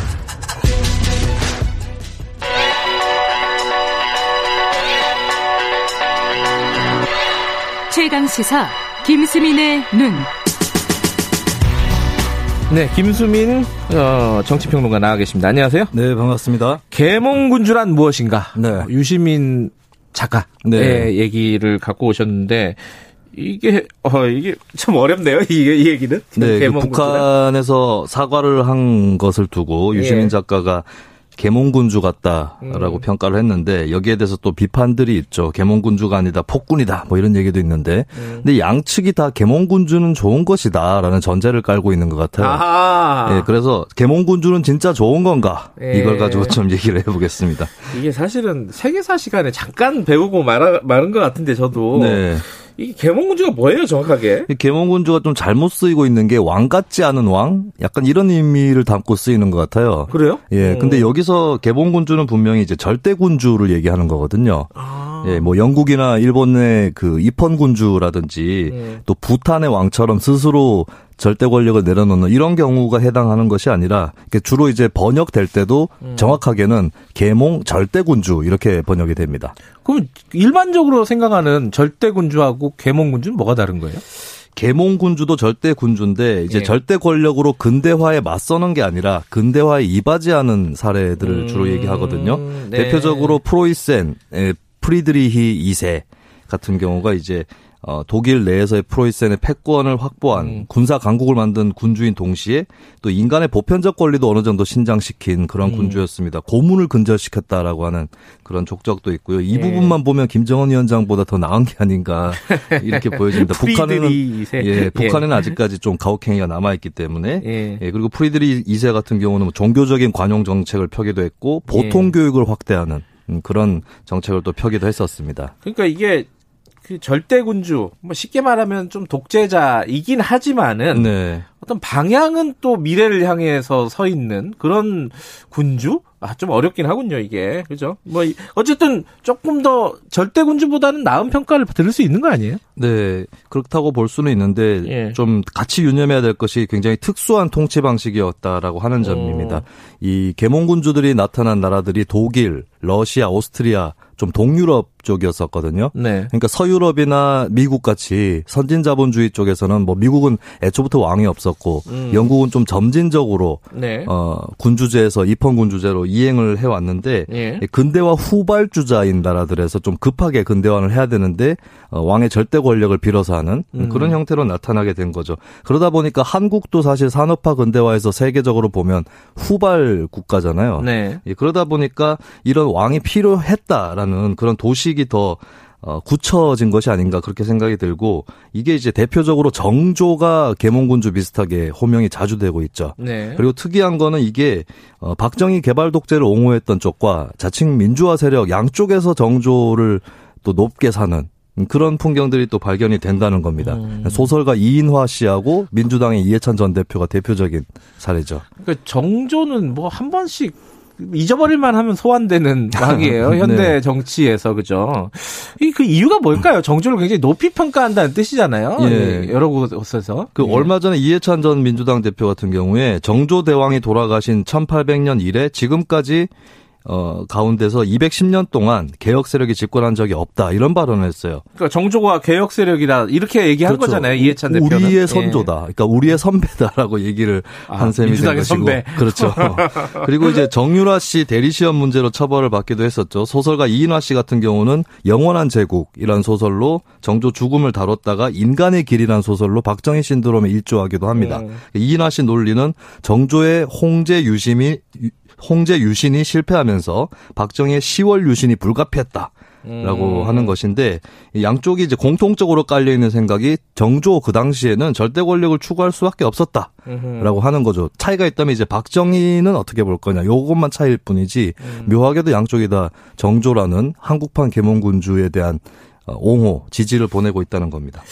최강 시사 김수민의 눈. 네, 김수민 어, 정치평론가 나와 계십니다. 안녕하세요. 네, 반갑습니다. 계몽군주란 무엇인가? 네. 유시민 작가의 네. 얘기를 갖고 오셨는데 이게 어 이게 참 어렵네요. 이게 이 얘기는. 네, 그 북한에서 사과를 한 것을 두고 유시민 예. 작가가 개몽군주 같다라고 음. 평가를 했는데 여기에 대해서 또 비판들이 있죠. 개몽군주가 아니다 폭군이다 뭐 이런 얘기도 있는데 음. 근데 양측이 다 개몽군주는 좋은 것이다라는 전제를 깔고 있는 것 같아요. 아하. 예, 그래서 개몽군주는 진짜 좋은 건가 예. 이걸 가지고 좀 얘기를 해보겠습니다. 이게 사실은 세계사 시간에 잠깐 배우고 말, 말은 것 같은데 저도 네. 이 계몽군주가 뭐예요, 정확하게? 계몽군주가 좀 잘못 쓰이고 있는 게 왕 같지 않은 왕? 약간 이런 의미를 담고 쓰이는 것 같아요. 그래요? 예. 음. 근데 여기서 계몽군주는 분명히 이제 절대군주를 얘기하는 거거든요. 아. 예, 뭐 영국이나 일본의 그 입헌군주라든지 음. 또 부탄의 왕처럼 스스로 절대 권력을 내려놓는 이런 경우가 해당하는 것이 아니라 주로 이제 번역될 때도 음. 정확하게는 계몽 절대군주 이렇게 번역이 됩니다. 그럼 일반적으로 생각하는 절대군주하고 계몽군주는 뭐가 다른 거예요? 계몽군주도 절대 군주인데 이제 예. 절대 권력으로 근대화에 맞서는 게 아니라 근대화에 이바지하는 사례들을 음, 주로 얘기하거든요. 네. 대표적으로 프로이센, 프리드리히 2세 같은 경우가 이제 어, 독일 내에서의 프로이센의 패권을 확보한 음. 군사 강국을 만든 군주인 동시에 또 인간의 보편적 권리도 어느 정도 신장시킨 그런 음. 군주였습니다. 고문을 근절시켰다라고 하는 그런 족적도 있고요. 이 예. 부분만 보면 김정은 위원장보다 더 나은 게 아닌가 이렇게 보여집니다. 북한은 예, 북한은 예. 아직까지 좀 가혹행위가 남아 있기 때문에 예. 예. 그리고 프리드리 2세 같은 경우는 뭐 종교적인 관용 정책을 펴기도 했고 보통 예. 교육을 확대하는 음, 그런 정책을 또 펴기도 했었습니다. 그러니까 이게 그 절대 군주 뭐 쉽게 말하면 좀 독재자이긴 하지만은 네. 어떤 방향은 또 미래를 향해서 서 있는 그런 군주 아 좀 어렵긴 하군요 이게 그죠 뭐 어쨌든 조금 더 절대 군주보다는 나은 평가를 들을 수 있는 거 아니에요? 네 그렇다고 볼 수는 있는데 예. 좀 같이 유념해야 될 것이 굉장히 특수한 통치 방식이었다라고 하는 점입니다. 오. 이 계몽군주들이 나타난 나라들이 독일, 러시아, 오스트리아 좀 동유럽 쪽이었었거든요. 네. 그러니까 서유럽이나 미국 같이 선진 자본주의 쪽에서는 뭐 미국은 애초부터 왕이 없었고 음. 영국은 좀 점진적으로 네. 어 군주제에서 입헌 군주제로 이행을 해 왔는데 예. 근대화 후발주자인 나라들에서 좀 급하게 근대화를 해야 되는데 어, 왕의 절대 권력을 빌어서 하는 음. 그런 형태로 나타나게 된 거죠. 그러다 보니까 한국도 사실 산업화 근대화에서 세계적으로 보면 후발 국가잖아요. 네. 예, 그러다 보니까 이런 왕이 필요했다라는 그런 도 식이 더 어, 굳혀진 것이 아닌가 그렇게 생각이 들고 이게 이제 대표적으로 정조가 계몽군주 비슷하게 호명이 자주 되고 있죠. 네. 그리고 특이한 거는 이게 어, 박정희 개발 독재를 옹호했던 쪽과 자칭 민주화 세력 양쪽에서 정조를 또 높게 사는 그런 풍경들이 또 발견이 된다는 겁니다. 음. 소설가 이인화 씨하고 민주당의 이해찬 전 대표가 대표적인 사례죠. 그러니까 정조는 뭐 한 번씩 잊어버릴만 하면 소환되는 왕이에요. 네. 현대 네. 정치에서 그죠. 이 그 이유가 뭘까요? 정조를 굉장히 높이 평가한다는 뜻이잖아요. 예. 여러 곳에서. 그 예. 얼마 전에 이해찬 전 민주당 대표 같은 경우에 정조 대왕이 돌아가신 1800년 이래 지금까지 어, 가운데서 210년 동안 개혁 세력이 집권한 적이 없다 이런 발언을 했어요. 그러니까 정조가 개혁 세력이라 이렇게 얘기한 그렇죠. 거잖아요. 이해찬 대표는. 우리의 예. 선조다. 그러니까 우리의 선배다라고 얘기를 아, 한 셈이 된 것이고. 선배. 그렇죠. 그리고 이제 정유라 씨 대리 시험 문제로 처벌을 받기도 했었죠. 소설가 이인화 씨 같은 경우는 영원한 제국이란 소설로 정조 죽음을 다뤘다가 인간의 길이란 소설로 박정희 신드롬에 일조하기도 합니다. 음. 이인화 씨 논리는 정조의 홍제 유심이 홍제 유신이 실패하면서 박정희의 10월 유신이 불가피했다. 라고 음. 하는 것인데 양쪽이 이제 공통적으로 깔려 있는 생각이 정조 그 당시에는 절대 권력을 추구할 수밖에 없었다라고 하는 거죠. 차이가 있다면 이제 박정희는 어떻게 볼 거냐. 요것만 차이일 뿐이지 음. 묘하게도 양쪽이 다 정조라는 한국판 계몽군주에 대한 어, 옹호, 지지를 보내고 있다는 겁니다.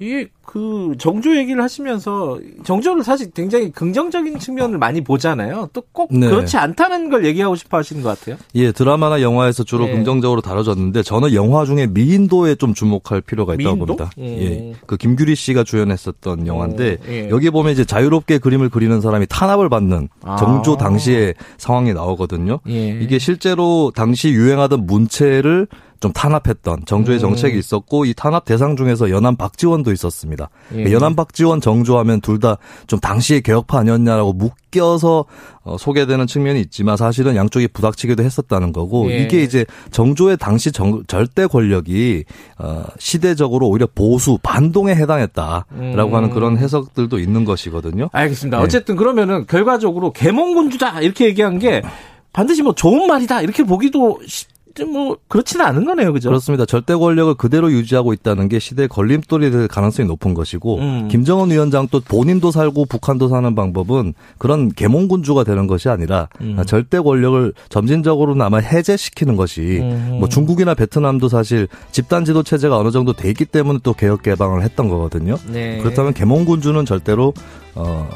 이게 그 정조 얘기를 하시면서 정조를 사실 굉장히 긍정적인 측면을 많이 보잖아요. 또꼭 네. 그렇지 않다는 걸 얘기하고 싶어 하시는 것 같아요. 예, 드라마나 영화에서 주로 네. 긍정적으로 다뤄졌는데 저는 영화 중에 미인도에 좀 주목할 필요가 있다고 미인도? 봅니다. 예. 예. 그 김규리 씨가 주연했었던 영화인데 오, 예. 여기 보면 이제 자유롭게 그림을 그리는 사람이 탄압을 받는 아. 정조 당시의 상황이 나오거든요. 예. 이게 실제로 당시 유행하던 문체를 좀 탄압했던 정조의 음. 정책이 있었고 이 탄압 대상 중에서 연안 박지원도 있었습니다. 예. 연안 박지원 정조하면 둘 다 좀 당시의 개혁파 아니었냐라고 묶여서 어, 소개되는 측면이 있지만 사실은 양쪽이 부닥치기도 했었다는 거고 예. 이게 이제 정조의 당시 정, 절대 권력이 어, 시대적으로 오히려 보수 반동에 해당했다라고 음. 하는 그런 해석들도 있는 것이거든요. 알겠습니다. 네. 어쨌든 그러면은 결과적으로 개몽군주다 이렇게 얘기한 게 반드시 뭐 좋은 말이다 이렇게 보기도 뭐 그렇지는 않은 거네요, 그죠? 그렇습니다. 절대 권력을 그대로 유지하고 있다는 게 시대의 걸림돌이 될 가능성이 높은 것이고 음. 김정은 위원장 또 본인도 살고 북한도 사는 방법은 그런 계몽군주가 되는 것이 아니라 음. 절대 권력을 점진적으로나마 해제시키는 것이 음. 뭐 중국이나 베트남도 사실 집단 지도 체제가 어느 정도 돼 있기 때문에 또 개혁 개방을 했던 거거든요. 네. 그렇다면 계몽군주는 절대로 어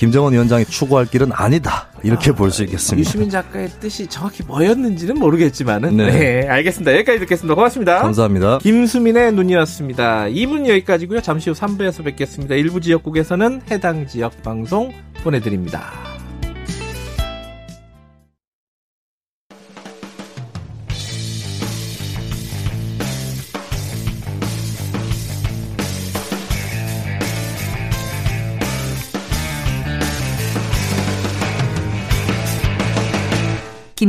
김정은 위원장이 추구할 길은 아니다. 이렇게 아, 볼수 있겠습니다. 유시민 작가의 뜻이 정확히 뭐였는지는 모르겠지만은. 네. 네. 알겠습니다. 여기까지 듣겠습니다. 고맙습니다. 감사합니다. 김수민의 눈이었습니다. 2분 여기까지고요. 잠시 후 3부에서 뵙겠습니다. 일부 지역국에서는 해당 지역 방송 보내드립니다.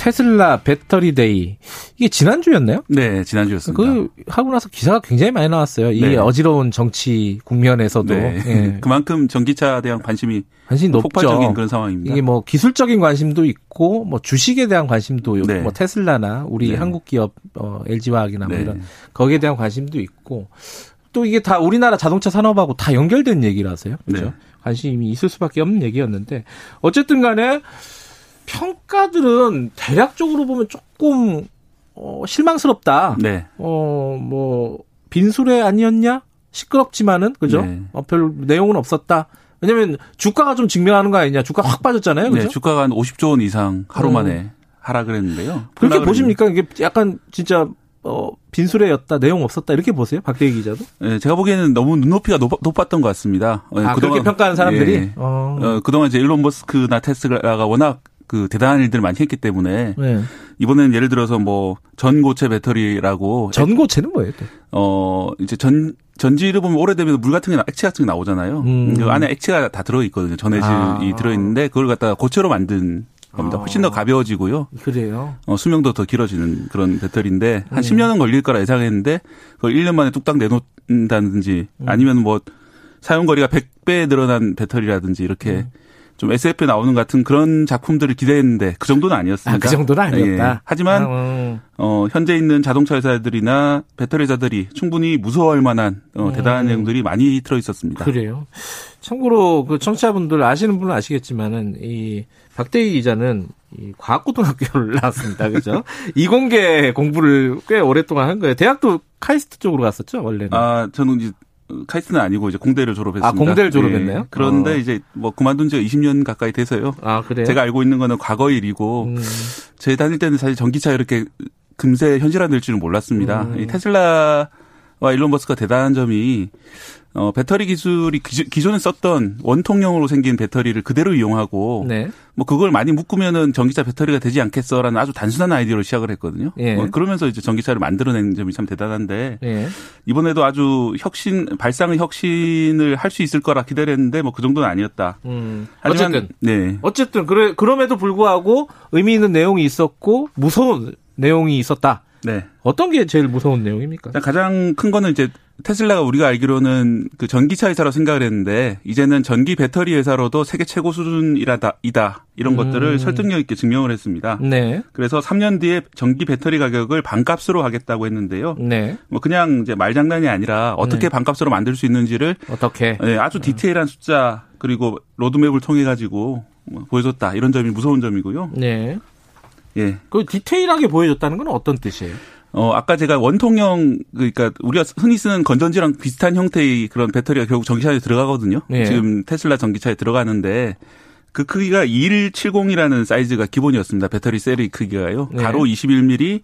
테슬라 Battery Day 이게 지난주였나요? 네, 지난주였습니다. 그 하고 나서 기사가 굉장히 많이 나왔어요. 이 네. 어지러운 정치 국면에서도 네. 예. 그만큼 전기차에 대한 관심이 관심이 높죠. 폭발적인 그런 상황입니다. 이게 뭐 기술적인 관심도 있고 뭐 주식에 대한 관심도 네. 뭐 테슬라나 우리 네. 한국 기업 어, LG화학이나 뭐 네. 이런 거기에 대한 관심도 있고 또 이게 다 우리나라 자동차 산업하고 다 연결된 얘기라서요. 그렇죠? 네. 관심이 있을 수밖에 없는 얘기였는데 어쨌든 간에 평가들은 대략적으로 보면 조금 어, 실망스럽다. 네. 어, 뭐 빈수레 아니었냐? 시끄럽지만은 그죠? 네. 어, 별 내용은 없었다. 왜냐면 주가가 좀 증명하는 거 아니냐? 주가 확 빠졌잖아요. 그죠? 네, 주가가 한 50조 원 이상 하루 어. 만에 하락을 했는데요. 그렇게 보십니까? 이게 약간 진짜 어, 빈수레였다, 내용 없었다 이렇게 보세요, 박대기 기자도? 네, 제가 보기에는 너무 눈높이가 높, 았던것 같습니다. 어, 아, 그동안, 그렇게 평가하는 사람들이? 예, 어. 어, 그동안 이제 일론 머스크나 테스라가 워낙 그 대단한 일들을 많이 했기 때문에 네. 이번에는 예를 들어서 뭐 전고체 배터리라고 전고체는 뭐예요? 또? 어 이제 전 전지를 보면 오래되면 물 같은 게 액체 같은 게 나오잖아요. 음. 그 안에 액체가 다 들어 있거든요. 전해질이 아. 들어 있는데 그걸 갖다가 고체로 만든 겁니다. 아. 훨씬 더 가벼워지고요. 그래요. 어, 수명도 더 길어지는 그런 배터리인데 한 네. 10년은 걸릴 거라 예상했는데 그걸 1년 만에 뚝딱 내놓는다든지 음. 아니면 뭐 사용 거리가 100배 늘어난 배터리라든지 이렇게 음. 좀 SF에 나오는 같은 그런 작품들을 기대했는데 그 정도는 아니었습니다. 아, 그 정도는 아니었다. 예. 하지만 아, 어. 어, 현재 있는 자동차 회사들이나 배터리 회사들이 충분히 무서워할 만한 어, 음. 대단한 내용들이 많이 들어 있었습니다. 그래요. 참고로 그 청취자분들 아시는 분은 아시겠지만은 이 박대희 기자는 이 과학고등학교를 나왔습니다. 그죠? 이공계 공부를 꽤 오랫동안 한 거예요. 대학도 카이스트 쪽으로 갔었죠, 원래는. 아, 저는 이제 카이스트는 아니고 이제 공대를 졸업했습니다. 아, 공대를 졸업했네요? 네. 그런데 어. 이제 뭐 그만둔 지가 20년 가까이 돼서요. 아, 그래요? 제가 알고 있는 거는 과거 일이고 음. 제 다닐 때는 사실 전기차 이렇게 금세 현실화 될 줄은 몰랐습니다. 음. 이 테슬라와 일론 머스크가 대단한 점이 어, 배터리 기술이 기존에 썼던 원통형으로 생긴 배터리를 그대로 이용하고 네. 뭐 그걸 많이 묶으면은 전기차 배터리가 되지 않겠어라는 아주 단순한 아이디어로 시작을 했거든요. 예. 뭐 그러면서 이제 전기차를 만들어낸 점이 참 대단한데 예. 이번에도 아주 혁신 발상의 혁신을 할 수 있을 거라 기대했는데 뭐 그 정도는 아니었다. 음. 하지만, 어쨌든 네. 어쨌든 그래 그럼에도 불구하고 의미 있는 내용이 있었고 무서운 내용이 있었다. 네. 어떤 게 제일 무서운 내용입니까? 가장 큰 거는 이제 테슬라가 우리가 알기로는 그 전기차 회사로 생각을 했는데 이제는 전기 배터리 회사로도 세계 최고 수준이라다 이다 이런 음. 것들을 설득력 있게 증명을 했습니다. 네. 그래서 3년 뒤에 전기 배터리 가격을 반값으로 하겠다고 했는데요. 네. 뭐 그냥 이제 말장난이 아니라 어떻게 네. 반값으로 만들 수 있는지를 어떻게 네, 아주 디테일한 숫자 그리고 로드맵을 통해 가지고 뭐 보여줬다 이런 점이 무서운 점이고요. 네. 예. 그 디테일하게 보여줬다는 건 어떤 뜻이에요? 어, 아까 제가 원통형, 그러니까 우리가 흔히 쓰는 건전지랑 비슷한 형태의 그런 배터리가 결국 전기차에 들어가거든요. 네. 지금 테슬라 전기차에 들어가는데 그 크기가 2170이라는 사이즈가 기본이었습니다. 배터리 셀의 크기가요. 네. 가로 21mm,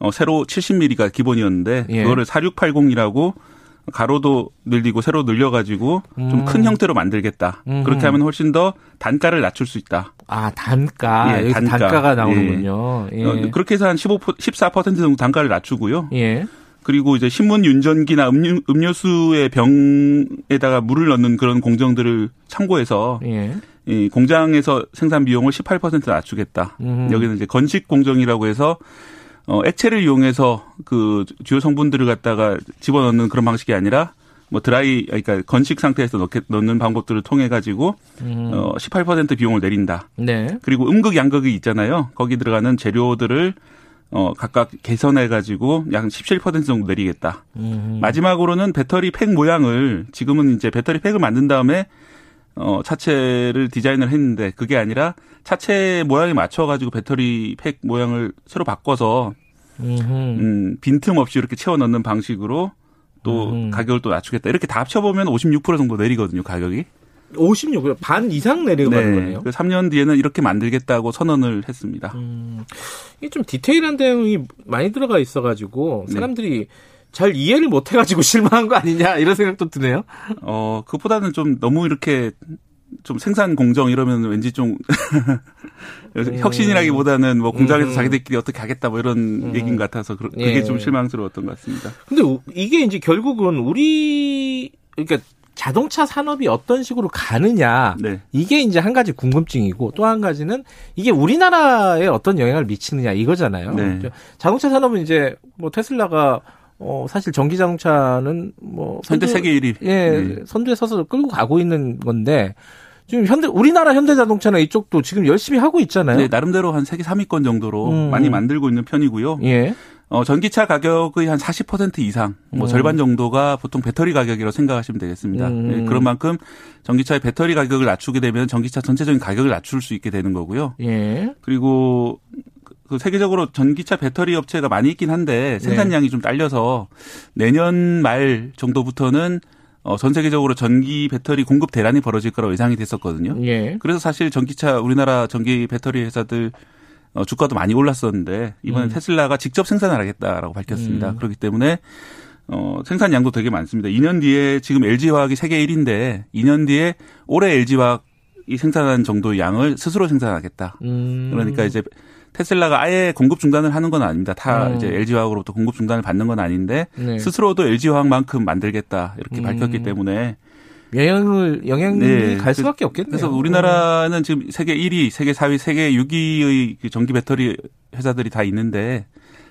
어, 세로 70mm가 기본이었는데 예. 그거를 4680이라고 가로도 늘리고 세로 늘려가지고 음. 좀큰 형태로 만들겠다. 음. 그렇게 하면 훨씬 더 단가를 낮출 수 있다. 아 단가 예, 단가. 단가 가 나오는군요. 예. 예. 그렇게 해서 한 15, 14% 정도 단가를 낮추고요. 예. 그리고 이제 신문 윤전기나 음료, 음료수의 병에다가 물을 넣는 그런 공정들을 참고해서 예. 이 공장에서 생산 비용을 18% 낮추겠다. 음. 여기는 이제 건식 공정이라고 해서 어, 액체를 이용해서 그 주요 성분들을 갖다가 집어넣는 그런 방식이 아니라 뭐 드라이 그러니까 건식 상태에서 넣게, 넣는 방법들을 통해 가지고 음. 어, 18% 비용을 내린다. 네. 그리고 음극 양극이 있잖아요. 거기 들어가는 재료들을 어, 각각 개선해 가지고 약 17% 정도 내리겠다. 음. 마지막으로는 배터리 팩 모양을 지금은 이제 배터리 팩을 만든 다음에 어, 차체를 디자인을 했는데 그게 아니라 차체 모양에 맞춰가지고 배터리 팩 모양을 새로 바꿔서 음, 빈틈 없이 이렇게 채워 넣는 방식으로 또 음. 가격을 또 낮추겠다. 이렇게 다 합쳐보면 56% 정도 내리거든요, 가격이. 56, 반 이상 내려가는 네. 거네요. 3년 뒤에는 이렇게 만들겠다고 선언을 했습니다. 음, 이게 좀 디테일한 내용이 많이 들어가 있어가지고 네. 사람들이 네. 잘 이해를 못 해가지고 실망한 거 아니냐 이런 생각도 드네요. 어 그것보다는 좀 너무 이렇게 좀 생산 공정 이러면 왠지 좀 음. 혁신이라기보다는 뭐 공장에서 음. 자기들끼리 어떻게 하겠다 뭐 이런 음. 얘기인 것 같아서 그게 예. 좀 실망스러웠던 것 같습니다. 근데 이게 이제 결국은 우리 그러니까 자동차 산업이 어떤 식으로 가느냐 네. 이게 이제 한 가지 궁금증이고 또 한 가지는 이게 우리나라에 어떤 영향을 미치느냐 이거잖아요. 네. 자동차 산업은 이제 뭐 테슬라가 어, 사실 전기 자동차는 뭐 현대 세계 1위. 예, 네. 선두에 서서 끌고 가고 있는 건데 지금 현대 우리나라 현대 자동차나 이쪽도 지금 열심히 하고 있잖아요. 네, 나름대로 한 세계 3위권 정도로 음. 많이 만들고 있는 편이고요. 예. 어, 전기차 가격의 한 40% 이상, 뭐 음. 절반 정도가 보통 배터리 가격이라고 생각하시면 되겠습니다. 음. 네, 그런 만큼 전기차의 배터리 가격을 낮추게 되면 전기차 전체적인 가격을 낮출 수 있게 되는 거고요. 예. 그리고 그 세계적으로 전기차 배터리 업체가 많이 있긴 한데 생산량이 네. 좀 딸려서 내년 말 정도부터는 어, 전 세계적으로 전기 배터리 공급 대란이 벌어질 거라고 예상이 됐었거든요. 예. 그래서 사실 전기차 우리나라 전기 배터리 회사들 어, 주가도 많이 올랐었는데 이번에 음. 테슬라가 직접 생산을 하겠다라고 밝혔습니다. 음. 그렇기 때문에 어, 생산량도 되게 많습니다. 2년 뒤에 지금 LG화학이 세계 1위인데 2년 뒤에 올해 LG화학이 생산한 정도의 양을 스스로 생산하겠다. 음. 그러니까 이제 테슬라가 아예 공급 중단을 하는 건 아닙니다. 다 음. 이제 LG화학으로부터 공급 중단을 받는 건 아닌데 네. 스스로도 LG화학만큼 만들겠다 이렇게 음. 밝혔기 때문에 영향을 영향이 네. 갈 수밖에 없겠네요. 그래서 우리나라는 지금 세계 1위, 세계 4위, 세계 6위의 그 전기 배터리 회사들이 다 있는데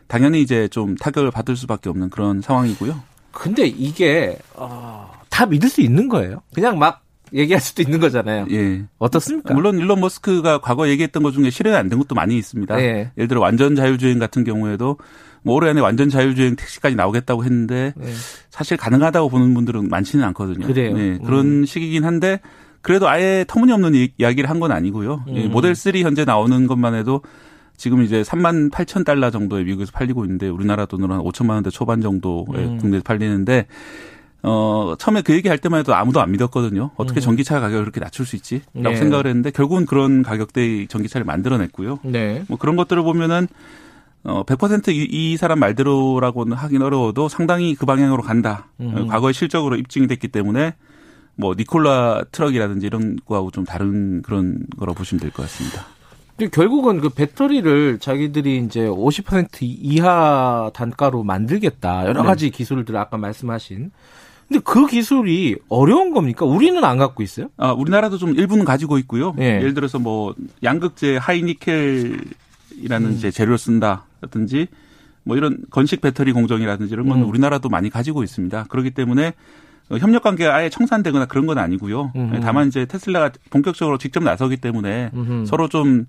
당연히 이제 좀 타격을 받을 수밖에 없는 그런 상황이고요. 근데 이게 어, 다 믿을 수 있는 거예요. 그냥 막 얘기할 수도 있는 거잖아요. 예. 어떻습니까? 물론 일론 머스크가 과거 얘기했던 것 중에 실현이 안 된 것도 많이 있습니다. 예. 예를 들어 완전 자율주행 같은 경우에도 뭐 올해 안에 완전 자율주행 택시까지 나오겠다고 했는데 예. 사실 가능하다고 보는 분들은 많지는 않거든요. 그래요. 네, 그런 음. 시기긴 한데 그래도 아예 터무니없는 이야기를 한 건 아니고요. 음. 모델 3 현재 나오는 것만 해도 지금 이제 3만 8천 달러 정도에 미국에서 팔리고 있는데 우리나라 돈으로 한 5천만 원대 초반 정도에 음. 국내에서 팔리는데 어, 처음에 그 얘기 할 때만 해도 아무도 안 믿었거든요. 어떻게 음. 전기차 가격을 그렇게 낮출 수 있지? 라고 네. 생각을 했는데 결국은 그런 가격대의 전기차를 만들어냈고요. 네. 뭐 그런 것들을 보면은 어, 100%이 이 사람 말대로라고는 하긴 어려워도 상당히 그 방향으로 간다. 음. 과거에 실적으로 입증이 됐기 때문에 뭐 니콜라 트럭이라든지 이런 거하고 좀 다른 그런 거라고 보시면 될 것 같습니다. 결국은 그 배터리를 자기들이 이제 50% 이하 단가로 만들겠다. 여러 네. 가지 네. 기술들 아까 말씀하신 근데 그 기술이 어려운 겁니까? 우리는 안 갖고 있어요? 아, 우리나라도 좀 일부는 가지고 있고요. 네. 예를 들어서 뭐 양극재 하이니켈이라는 음. 재료를 쓴다든지 뭐 이런 건식 배터리 공정이라든지 이런 건 음. 우리나라도 많이 가지고 있습니다. 그렇기 때문에 협력 관계가 아예 청산되거나 그런 건 아니고요. 음. 다만 이제 테슬라가 본격적으로 직접 나서기 때문에 음. 서로 좀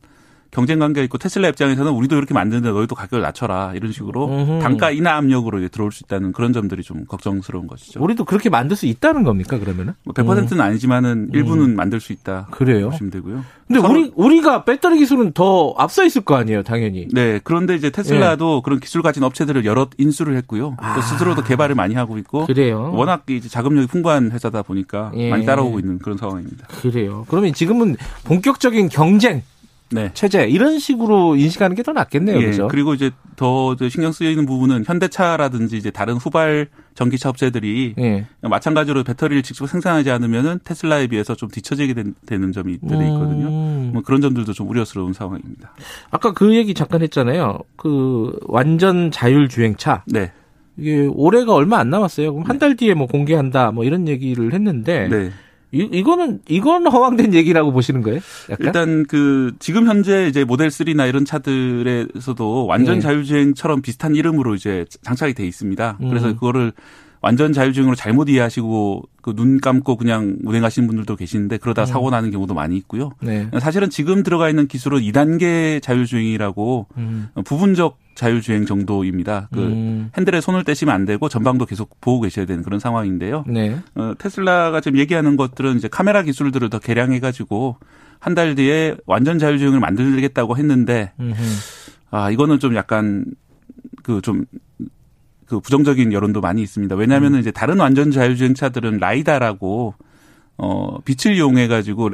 경쟁 관계가 있고 테슬라 입장에서는 우리도 이렇게 만드는데 너희도 가격을 낮춰라 이런 식으로 음흠. 단가 인하 압력으로 들어올 수 있다는 그런 점들이 좀 걱정스러운 것이죠. 우리도 그렇게 만들 수 있다는 겁니까 그러면은? 뭐 100%는 음. 아니지만은 일부는 음. 만들 수 있다. 그래요. 보시면 되고요. 근데 우리 우리가 배터리 기술은 더 앞서 있을 거 아니에요, 당연히. 네. 그런데 이제 테슬라도 예. 그런 기술 가진 업체들을 여러 인수를 했고요. 아. 또 스스로도 개발을 많이 하고 있고. 그래요. 워낙 이제 자금력이 풍부한 회사다 보니까 예. 많이 따라오고 있는 그런 상황입니다. 그래요. 그러면 지금은 본격적인 경쟁 네. 체제 이런 식으로 인식하는 게 더 낫겠네요. 예, 그죠? 그리고 이제 더 신경 쓰이는 부분은 현대차라든지 이제 다른 후발 전기차 업체들이 예. 마찬가지로 배터리를 직접 생산하지 않으면은 테슬라에 비해서 좀 뒤처지게 되는 점이 있거든요. 음. 뭐 그런 점들도 좀 우려스러운 상황입니다. 아까 그 얘기 잠깐 했잖아요. 그 완전 자율 주행차. 네. 이게 올해가 얼마 안 남았어요. 그럼 한 달 뒤에 뭐 공개한다 뭐 이런 얘기를 했는데 네. 이, 이거는 이건 허황된 얘기라고 보시는 거예요? 약간? 일단 그 지금 현재 이제 모델 3나 이런 차들에서도 완전 네. 자율주행처럼 비슷한 이름으로 이제 장착이 돼 있습니다. 음. 그래서 그거를 완전 자율주행으로 잘못 이해하시고 그 눈 감고 그냥 운행하시는 분들도 계시는데 그러다 음. 사고 나는 경우도 많이 있고요. 네. 사실은 지금 들어가 있는 기술은 2단계 자율주행이라고 음. 부분적 자율주행 정도입니다. 그 음. 핸들에 손을 떼시면 안 되고 전방도 계속 보고 계셔야 되는 그런 상황인데요. 네. 어, 테슬라가 지금 얘기하는 것들은 이제 카메라 기술들을 더 개량해 가지고 한 달 뒤에 완전 자율주행을 만들겠다고 했는데 음흠. 아 이거는 좀 약간 그좀 그 부정적인 여론도 많이 있습니다. 왜냐하면 음. 이제 다른 완전 자율주행차들은 라이다라고 어 빛을 이용해 가지고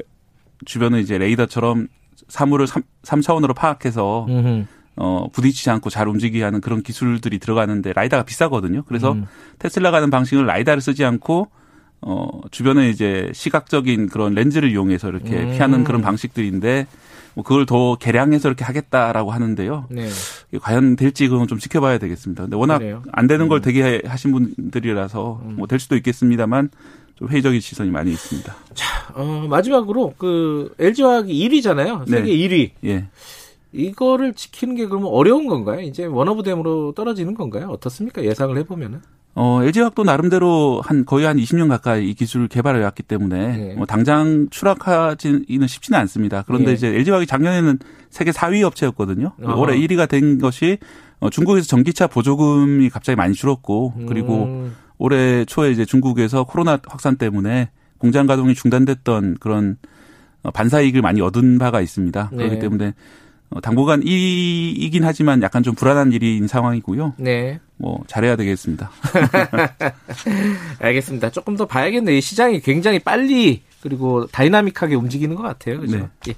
주변을 이제 레이더처럼 사물을 3, 3차원으로 파악해서 음흠. 어 부딪히지 않고 잘 움직이게 하는 그런 기술들이 들어가는데 라이다가 비싸거든요. 그래서 음. 테슬라가 하는 방식은 라이다를 쓰지 않고 어 주변에 이제 시각적인 그런 렌즈를 이용해서 이렇게 음. 피하는 그런 방식들인데 뭐 그걸 더 개량해서 이렇게 하겠다라고 하는데요. 네. 과연 될지 그건 좀 지켜봐야 되겠습니다. 근데 워낙 그래요? 안 되는 걸 음. 되게 하신 분들이라서 음. 뭐될 수도 있겠습니다만 좀 회의적인 시선이 많이 있습니다. 자, 어, 마지막으로 그 LG화학이 1위잖아요. 세계 네. 1위. 예. 이거를 지키는 게 그러면 어려운 건가요? 이제 원어브댐으로 떨어지는 건가요? 어떻습니까? 예상을 해보면은. 어, LG화학도 나름대로 한 거의 한 20년 가까이 이 기술을 개발해 왔기 때문에 네. 뭐 당장 추락하지는 쉽지는 않습니다. 그런데 네. 이제 LG화학이 작년에는 세계 4위 업체였거든요. 어허. 올해 1위가 된 것이 어, 중국에서 전기차 보조금이 갑자기 많이 줄었고 그리고 음. 올해 초에 이제 중국에서 코로나 확산 때문에 공장 가동이 중단됐던 그런 어, 반사 이익을 많이 얻은 바가 있습니다. 네. 그렇기 때문에 어, 당분간 이이긴 하지만 약간 좀 불안한 일인 상황이고요. 네. 뭐 잘해야 되겠습니다. 알겠습니다. 조금 더 봐야겠네요. 시장이 굉장히 빨리 그리고 다이나믹하게 움직이는 것 같아요. 그죠? 네. 예.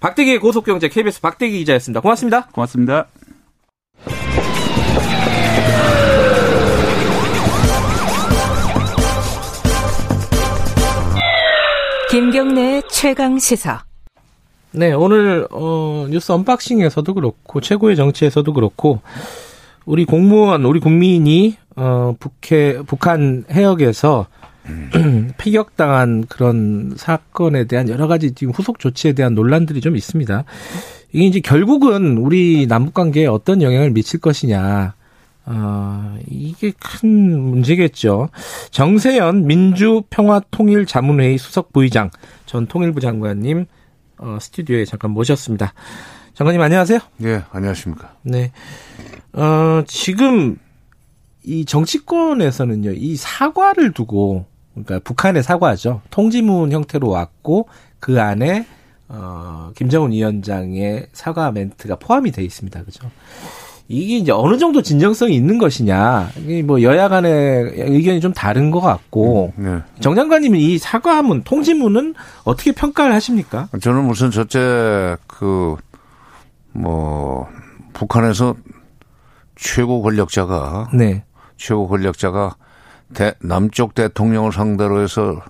박대기의 고속경제 KBS 박대기 기자였습니다. 고맙습니다. 고맙습니다. 김경래 최강 시사. 네, 오늘 어, 뉴스 언박싱에서도 그렇고 최고의 정치에서도 그렇고 우리 공무원, 우리 국민이 어, 북해 북한 해역에서 피격당한 그런 사건에 대한 여러 가지 지금 후속 조치에 대한 논란들이 좀 있습니다. 이게 이제 결국은 우리 남북 관계에 어떤 영향을 미칠 것이냐. 어, 이게 큰 문제겠죠. 정세현 민주평화통일자문회의 수석 부의장 전 통일부 장관님 어, 스튜디오에 잠깐 모셨습니다. 장관님 안녕하세요. 예, 안녕하십니까. 네. 어, 지금 이 정치권에서는요, 이 사과를 두고, 그러니까 북한의 사과죠. 통지문 형태로 왔고, 그 안에, 어, 김정은 위원장의 사과 멘트가 포함이 돼 있습니다. 그죠? 이게 이제 어느 정도 진정성이 있는 것이냐. 이게 뭐 여야 간의 의견이 좀 다른 것 같고. 음, 네. 정 장관님은 이 사과문, 통지문은 어떻게 평가를 하십니까? 저는 무슨 첫째, 그, 뭐, 북한에서 최고 권력자가. 네. 최고 권력자가 대, 남쪽 대통령을 상대로 해서,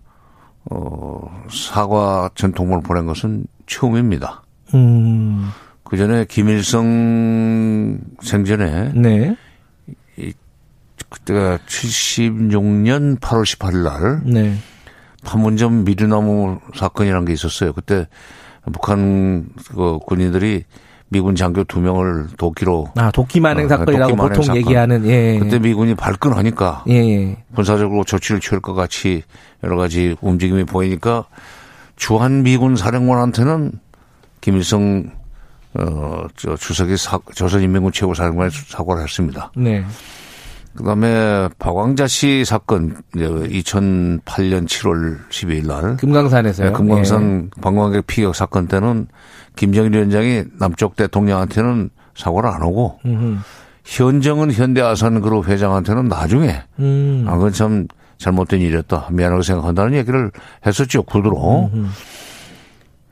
어, 사과 전통문을 보낸 것은 처음입니다. 음. 그 전에 김일성 생전에 네. 이 그때가 76년 8월 18일 날 네. 판문점 미르나무 사건이라는 게 있었어요. 그때 북한 그 군인들이 미군 장교 두 명을 도끼로 아 도끼 만행 어, 사건이라고 보통 사건. 얘기하는 예. 그때 미군이 발끈하니까 예, 예. 군사적으로 조치를 취할 것 같이 여러 가지 움직임이 보이니까 주한 미군 사령관한테는 김일성 어, 저 주석이 사, 조선인민군 최고사령관에 사과를 했습니다. 네. 그 다음에 박광자 씨 사건, 이제 2008년 7월 12일 날. 금강산에서요? 네, 금강산 예. 관광객 피격 사건 때는 김정일 위원장이 남쪽 대통령한테는 사과를 안 하고, 음흠. 현정은 현대아산그룹 회장한테는 나중에, 음. 아, 그건 참 잘못된 일이었다. 미안하게 생각한다는 얘기를 했었죠, 구두로. 음흠.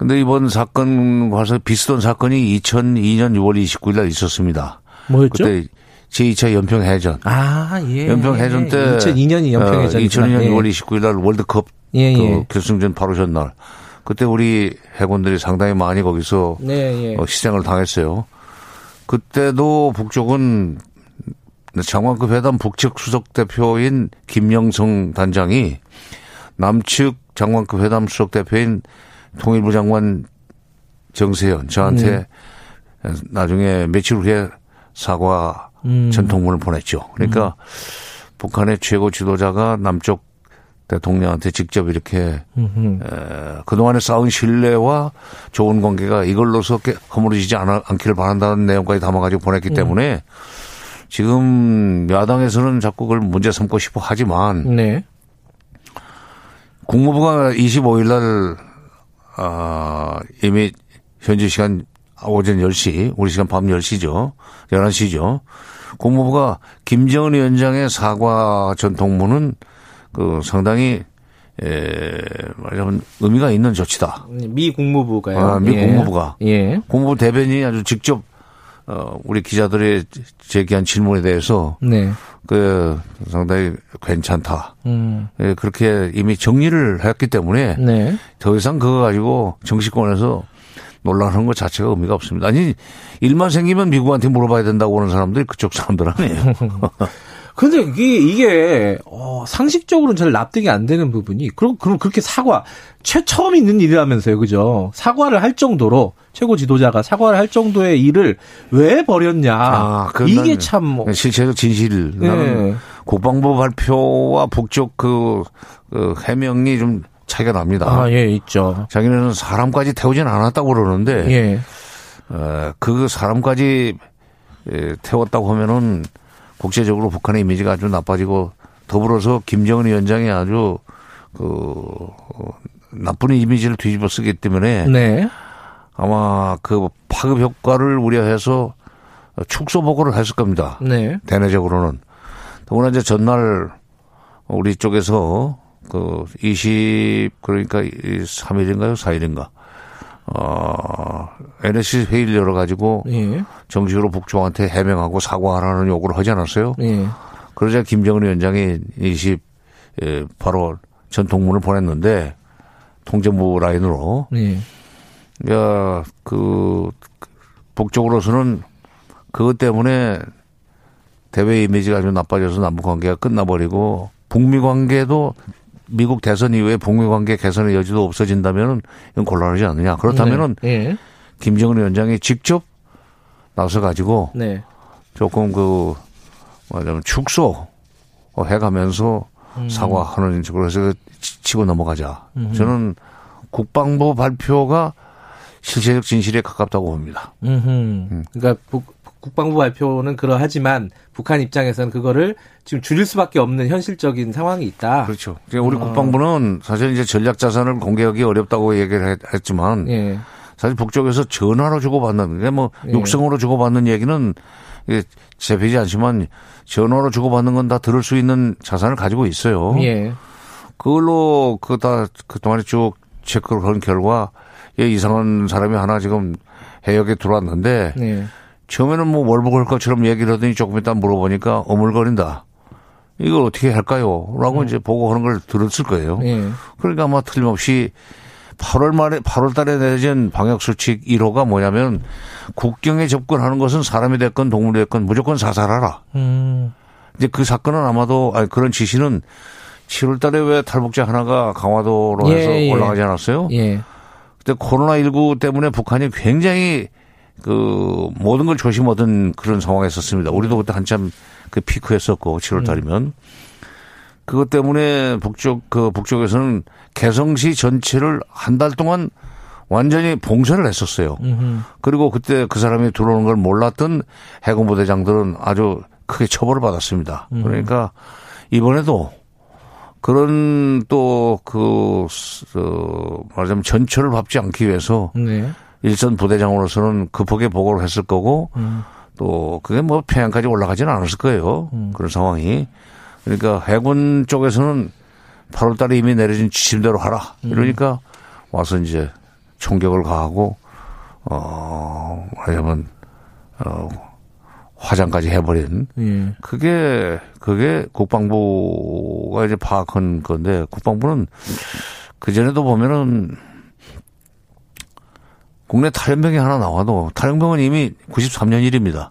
근데 이번 사건 과 서 비슷한 사건이 2002년 6월 29일 날 있었습니다. 뭐였죠? 그때 제2차 연평 해전. 아, 예. 연평 해전 때 2002년이 연평 해전. 어, 2002년 예. 6월 29일 날 월드컵 예, 그 예. 결승전 바로 전날. 그때 우리 해군들이 상당히 많이 거기서 네, 예. 어, 희생을 당했어요. 그때도 북쪽은 장관급 회담 북측 수석 대표인 김영성 단장이 남측 장관급 회담 수석 대표인 통일부 장관 정세현 저한테 네. 나중에 며칠 후에 사과 음. 전통문을 보냈죠. 그러니까 음. 북한의 최고 지도자가 남쪽 대통령한테 직접 이렇게 에, 그동안에 쌓은 신뢰와 좋은 관계가 이걸로서 허물어지지 않아, 않기를 바란다는 내용까지 담아가지고 보냈기 음. 때문에 지금 야당에서는 자꾸 그걸 문제 삼고 싶어 하지만 네. 국무부가 25일 날 아, 이미 현지 시간 오전 10시, 우리 시간 밤 10시죠. 11시죠. 국무부가 김정은 위원장의 사과 전통문은 그 상당히 에, 말하자면 의미가 있는 조치다. 미 국무부가요. 아, 미 예. 국무부가. 예. 국무부 대변인이 아주 직접 어, 우리 기자들의 제기한 질문에 대해서 네. 그 상당히 괜찮다. 음. 예, 그렇게 이미 정리를 했기 때문에 네. 더 이상 그거 가지고 정치권에서 논란하는 것 자체가 의미가 없습니다. 아니 일만 생기면 미국한테 물어봐야 된다고 하는 사람들이 그쪽 사람들 아니에요. 근데 이게, 이게, 어, 상식적으로는 잘 납득이 안 되는 부분이, 그럼, 그럼 그렇게 사과, 최 처음 있는 일이라면서요, 그죠? 사과를 할 정도로, 최고 지도자가 사과를 할 정도의 일을 왜 버렸냐. 아, 이게 참. 뭐. 실체적 진실. 네. 나는 국방부 발표와 북쪽 그, 그 해명이 좀 차이가 납니다. 아, 예, 있죠. 자기네는 사람까지 태우진 않았다고 그러는데, 예. 어, 그 사람까지 예, 태웠다고 하면은 국제적으로 북한의 이미지가 아주 나빠지고 더불어서 김정은 위원장이 아주 그 어, 나쁜 이미지를 뒤집어 쓰기 때문에 네. 아마 그 파급 효과를 우려해서 축소 보고를 했을 겁니다. 네. 대내적으로는. 더구나 이제 전날 우리 쪽에서 그 20, 그러니까 3일인가요? 4일인가? 어, NSC 회의를 열어가지고 예. 정식으로 북쪽한테 해명하고 사과하라는 요구를 하지 않았어요? 예. 그러자 김정은 위원장이 20, 예, 바로 전통문을 보냈는데 통제부 라인으로. 예. 야, 그, 북쪽으로서는 그것 때문에 대외 이미지가 아주 나빠져서 남북 관계가 끝나버리고 북미 관계도 미국 대선 이후에 북미 관계 개선의 여지도 없어진다면 이건 곤란하지 않느냐. 그렇다면은 네. 네. 김정은 위원장이 직접 나서 가지고 네. 조금 그 뭐냐면 축소 해가면서 음. 사과하는 식으로 해서 치고 넘어가자. 음. 저는 국방부 발표가 실체적 진실에 가깝다고 봅니다. 음. 그러니까 북, 국방부 발표는 그러하지만 북한 입장에서는 그거를 지금 줄일 수밖에 없는 현실적인 상황이 있다. 그렇죠. 우리 어. 국방부는 사실 이제 전략 자산을 공개하기 어렵다고 얘기를 했지만 예. 사실 북쪽에서 전화로 주고받는 게뭐 예. 육성으로 주고받는 얘기는 제비지 않지만 전화로 주고받는 건 다 들을 수 있는 자산을 가지고 있어요. 예. 그걸로 그 다 그동안에 쭉 체크를 한 결과 이상한 사람이 하나 지금 해역에 들어왔는데 예. 처음에는 뭐 월북할 것처럼 얘기를 하더니 조금 이따 물어보니까 어물거린다. 이걸 어떻게 할까요? 라고 음. 이제 보고 하는 걸 들었을 거예요. 예. 그러니까 아마 틀림없이 8월 말에 8월 달에 내진 방역 수칙 1호가 뭐냐면 국경에 접근하는 것은 사람이 됐건 동물이 됐건 무조건 사살하라. 음. 이제 그 사건은 아마도 아니 그런 지시는 7월 달에 왜 탈북자 하나가 강화도로 해서 예, 예. 올라가지 않았어요? 예. 그때 코로나 19 때문에 북한이 굉장히 그 모든 걸 조심하던 그런 상황이었었습니다. 우리도 그때 한참 그 피크였었고 7월 달이면 음. 그것 때문에 북쪽 그 북쪽에서는 개성시 전체를 한 달 동안 완전히 봉쇄를 했었어요. 음흠. 그리고 그때 그 사람이 들어오는 걸 몰랐던 해군 부대장들은 아주 크게 처벌을 받았습니다. 음. 그러니까 이번에도 그런 또그 어, 말하자면 전철을 밟지 않기 위해서 네. 일선 부대장으로서는 급하게 보고를 했을 거고 음. 또 그게 뭐 평양까지 올라가지는 않았을 거예요. 음. 그런 상황이. 그러니까 해군 쪽에서는 8월 달에 이미 내려진 지침대로 하라. 음. 이러니까 와서 이제 총격을 가하고 어 말하자면 어 화장까지 해버린 예. 그게 그게 국방부가 이제 파악한 건데 국방부는 그 전에도 보면은 국내 탈영병이 하나 나와도 탈영병은 이미 93년 일입니다.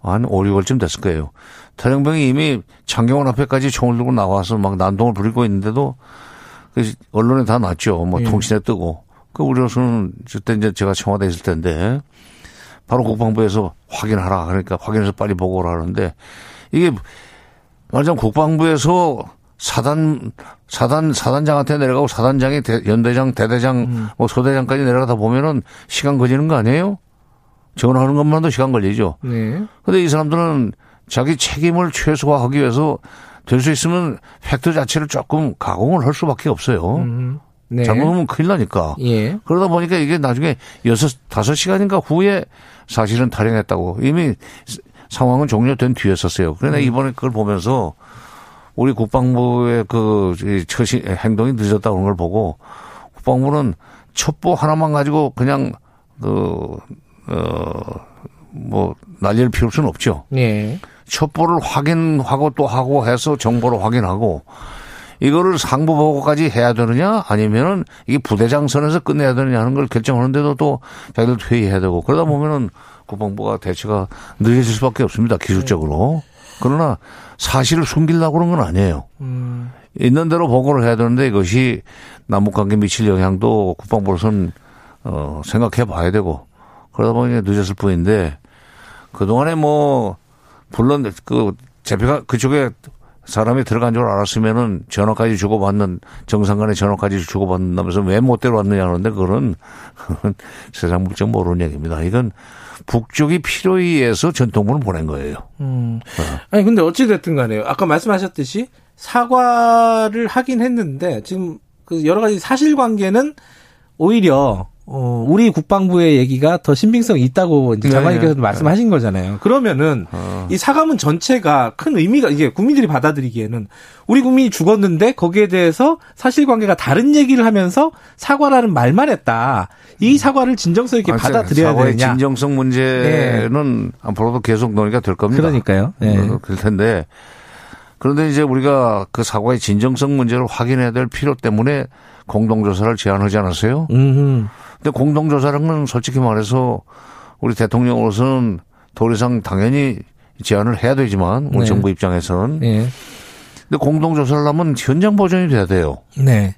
한 5, 6월쯤 됐을 거예요. 탈영병이 이미 장경원 앞에까지 총을 들고 나와서 막 난동을 부리고 있는데도 그 언론에 다 났죠. 뭐 예. 통신에 뜨고. 그 우리로서는 그때 이제 제가 청와대에 있을 텐데 바로 국방부에서 확인하라. 그러니까 확인해서 빨리 보고를 하는데 이게 말하자면 국방부에서 사단 사단 사단장한테 내려가고 사단장이 대, 연대장 대대장 음. 뭐 소대장까지 내려가다 보면은 시간 걸리는 거 아니에요? 전화하는 것만도 시간 걸리죠. 네. 근데 이 사람들은 자기 책임을 최소화하기 위해서 될 수 있으면 팩트 자체를 조금 가공을 할 수밖에 없어요. 음. 네. 잘못하면 큰일 나니까. 예. 그러다 보니까 이게 나중에 여섯, 다섯 시간인가 후에 사실은 탈영했다고 이미 상황은 종료된 뒤였었어요. 그러나 음. 이번에 그걸 보면서 우리 국방부의 그 처시 행동이 늦었다 그런 걸 보고 국방부는 첩보 하나만 가지고 그냥 그, 어, 뭐, 날릴 필요 없는 없죠. 예. 첩보를 확인하고 또 하고 해서 정보를 확인하고 이거를 상부 보고까지 해야 되느냐 아니면은 이게 부대장 선에서 끝내야 되느냐 하는 걸 결정하는데도 또 자기들 회의해야 되고 그러다 보면은 국방부가 대처가 늦어질 수밖에 없습니다 기술적으로 그러나 사실을 숨기려고 그런 건 아니에요. 음. 있는 대로 보고를 해야 되는데 이것이 남북 관계 미칠 영향도 국방부로서는 어 생각해 봐야 되고 그러다 보니 늦었을 뿐인데 그동안에 뭐 물론 그 재표가 그쪽에 사람이 들어간 줄 알았으면은 전화까지 주고받는 정상간에 전화까지 주고받는다면서 왜 못 데려왔느냐 하는데 그거는 세상 물정 모르는 얘기입니다. 이건 북쪽이 필요에 의해서 전통부를 보낸 거예요. 음. 어. 아니 근데 어찌 됐든 간에요. 아까 말씀하셨듯이 사과를 하긴 했는데 지금 그 여러 가지 사실관계는 오히려 어, 우리 국방부의 얘기가 더 신빙성이 있다고 이제 네. 장관님께서도 네. 말씀하신 거잖아요. 그러면은 어. 이 사과문 전체가 큰 의미가 이게 국민들이 받아들이기에는 우리 국민이 죽었는데 거기에 대해서 사실관계가 다른 얘기를 하면서 사과라는 말만 했다. 이 음. 사과를 진정성 있게 아, 받아들여야 사과의 되냐. 진정성 문제는 네. 앞으로도 계속 논의가 될 겁니다. 그러니까요. 네. 어, 그럴 텐데 그런데 이제 우리가 그 사과의 진정성 문제를 확인해야 될 필요 때문에 공동조사를 제안하지 않았어요? 음흠. 근데 공동조사라는 건 솔직히 말해서 우리 대통령으로서는 도리상 당연히 제안을 해야 되지만 우리 네. 정부 입장에서는 네. 근데 공동조사를 하면 현장 보존이 돼야 돼요. 네.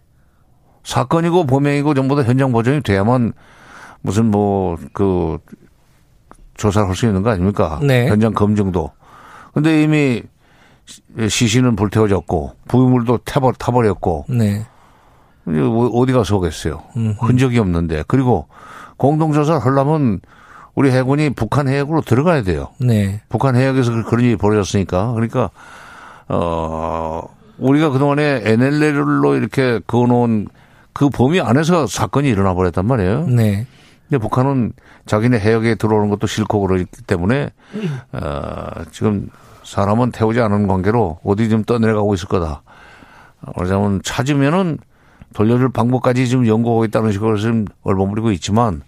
사건이고 범행이고 전부 다 현장 보존이 돼야만 무슨 뭐 그 조사를 할 수 있는 거 아닙니까? 네. 현장 검증도. 근데 이미 시신은 불태워졌고 부유물도 타버, 타버렸고 네. 어디 가서 오겠어요. 흔적이 없는데. 그리고 공동조사를 하려면 우리 해군이 북한 해역으로 들어가야 돼요. 네. 북한 해역에서 그런 일이 벌어졌으니까. 그러니까, 어, 우리가 그동안에 NLL로 이렇게 그어놓은 그 범위 안에서 사건이 일어나 버렸단 말이에요. 네. 근데 북한은 자기네 해역에 들어오는 것도 싫고 그러기 때문에, 어, 지금 사람은 태우지 않은 관계로 어디 좀 떠내려가고 있을 거다. 말하자면 찾으면은 돌려줄 방법까지 지금 연구하고 있다는 식으로 지금 얼버무리고 있지만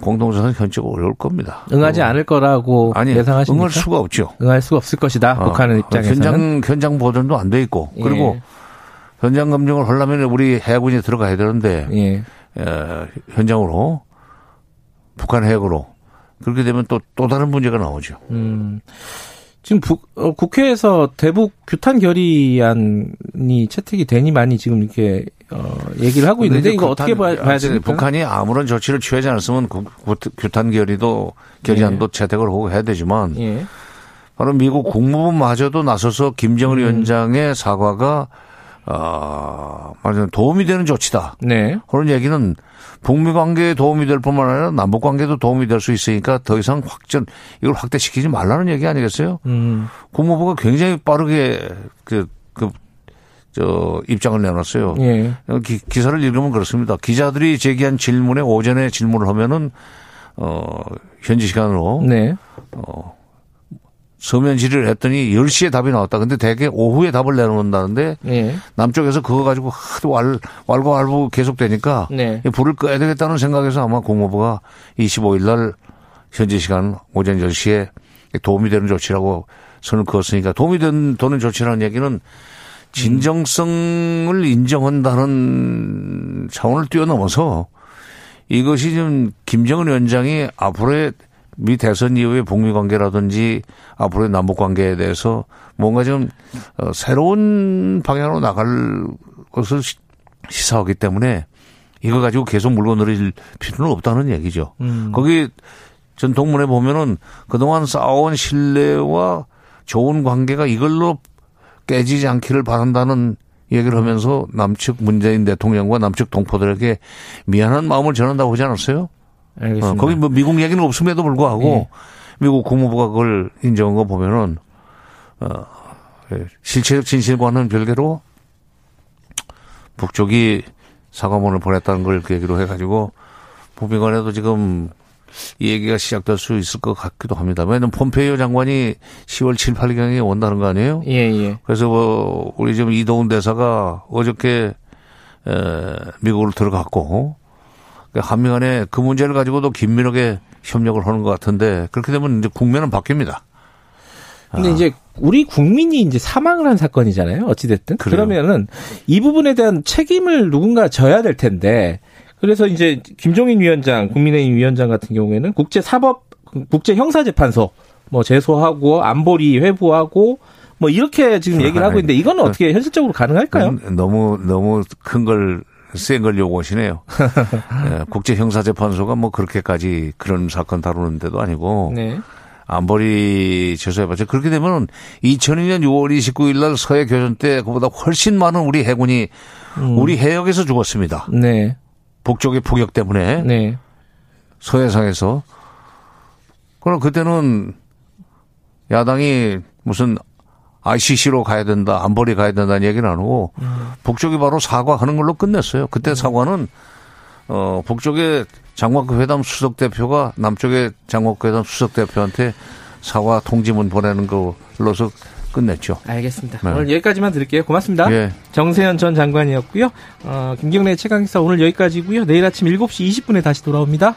공동선은 현실적으로 어려울 겁니다. 응하지 어. 않을 거라고 아니, 예상하십니까? 응할 수가 없죠. 응할 수가 없을 것이다. 어, 북한의 입장에서는. 현장 현장 보존도 안 돼 있고 예. 그리고 현장 검증을 하려면 우리 해군이 들어가야 되는데 예. 에, 현장으로 북한 해역으로 그렇게 되면 또 또 다른 문제가 나오죠. 음. 지금 부, 어, 국회에서 대북 규탄 결의안이 채택이 되니 많이 지금 이렇게 어, 얘기를 하고 있는데 이거 어떻게 봐야, 봐야 됩니까? 북한이 아무런 조치를 취하지 않았으면 구, 규탄 결의도 결의안도 예. 채택을 하고 해야 되지만 예. 바로 미국 국무부마저도 나서서 김정은 음. 위원장의 사과가 어, 말하자면 도움이 되는 조치다. 네. 그런 얘기는 북미 관계에 도움이 될 뿐만 아니라 남북 관계도 도움이 될 수 있으니까 더 이상 확전 이걸 확대시키지 말라는 얘기 아니겠어요? 음. 국무부가 굉장히 빠르게 그, 그, 저, 입장을 내놨어요. 예. 기, 기사를 읽으면 그렇습니다. 기자들이 제기한 질문에 오전에 질문을 하면은, 어, 현지 시간으로. 네. 어, 서면 질의를 했더니 10시에 답이 나왔다. 근데 대개 오후에 답을 내놓는다는데 네. 남쪽에서 그거 가지고 하도 왈, 왈고왈고 계속 되니까 네. 불을 꺼야 되겠다는 생각에서 아마 국무부가 25일 날 현지 시간 오전 10시에 도움이 되는 조치라고 선을 그었으니까 도움이 되는, 되는 조치라는 얘기는 진정성을 인정한다는 차원을 뛰어넘어서 이것이 좀 김정은 위원장이 앞으로의 미 대선 이후의 북미 관계라든지 앞으로의 남북 관계에 대해서 뭔가 좀 어, 새로운 방향으로 나갈 것을 시사하기 때문에 이거 가지고 계속 물고 늘릴 필요는 없다는 얘기죠. 음. 거기 전 동문회 보면은 그동안 쌓아온 신뢰와 좋은 관계가 이걸로 깨지지 않기를 바란다는 얘기를 하면서 남측 문재인 대통령과 남측 동포들에게 미안한 마음을 전한다고 하지 않았어요? 알겠습니다. 어, 거기 뭐 미국 얘기는 없음에도 불구하고 네. 미국 국무부가 그걸 인정한 거 보면은 어, 예, 실체적 진실과는 별개로 북쪽이 사과문을 보냈다는 걸 계기로 해가지고 북미 간에도 지금 이 얘기가 시작될 수 있을 것 같기도 합니다. 왜냐면 폼페이오 장관이 10월 7, 8일경에 온다는 거 아니에요? 예, 예. 그래서 뭐 우리 지금 이동훈 대사가 어저께 에, 미국으로 들어갔고 한미 간에 그 문제를 가지고도 긴밀하게 협력을 하는 것 같은데 그렇게 되면 이제 국면은 바뀝니다. 근데 아. 이제 우리 국민이 이제 사망을 한 사건이잖아요. 어찌 됐든. 그래요. 그러면은 이 부분에 대한 책임을 누군가 져야 될 텐데 그래서 이제 김종인 위원장, 국민의힘 위원장 같은 경우에는 국제 사법, 국제 형사 재판소 뭐 제소하고 안보리 회부하고 뭐 이렇게 지금 얘기를 하고 있는데 이건 어떻게 현실적으로 가능할까요? 너무 너무 큰 걸 센걸 요구하시네요. 네, 국제형사재판소가 뭐 그렇게까지 그런 사건 다루는 데도 아니고 네. 안보리 제소해봤죠. 그렇게 되면 2002년 6월 29일 날 서해 교전 때 그보다 훨씬 많은 우리 해군이 음. 우리 해역에서 죽었습니다. 네. 북쪽의 포격 때문에 네. 서해상에서 그럼 그때는 야당이 무슨 ICC로 가야 된다, 안보리 가야 된다는 얘기는 안 하고 음. 북쪽이 바로 사과하는 걸로 끝냈어요. 그때 음. 사과는 어 북쪽의 장관급 회담 수석 대표가 남쪽의 장관급 회담 수석 대표한테 사과 통지문 보내는 걸로서 끝냈죠. 알겠습니다. 네. 오늘 여기까지만 드릴게요. 고맙습니다. 예. 정세현 전 장관이었고요. 어, 김경래 최강기사 오늘 여기까지고요. 내일 아침 7시 20분에 다시 돌아옵니다.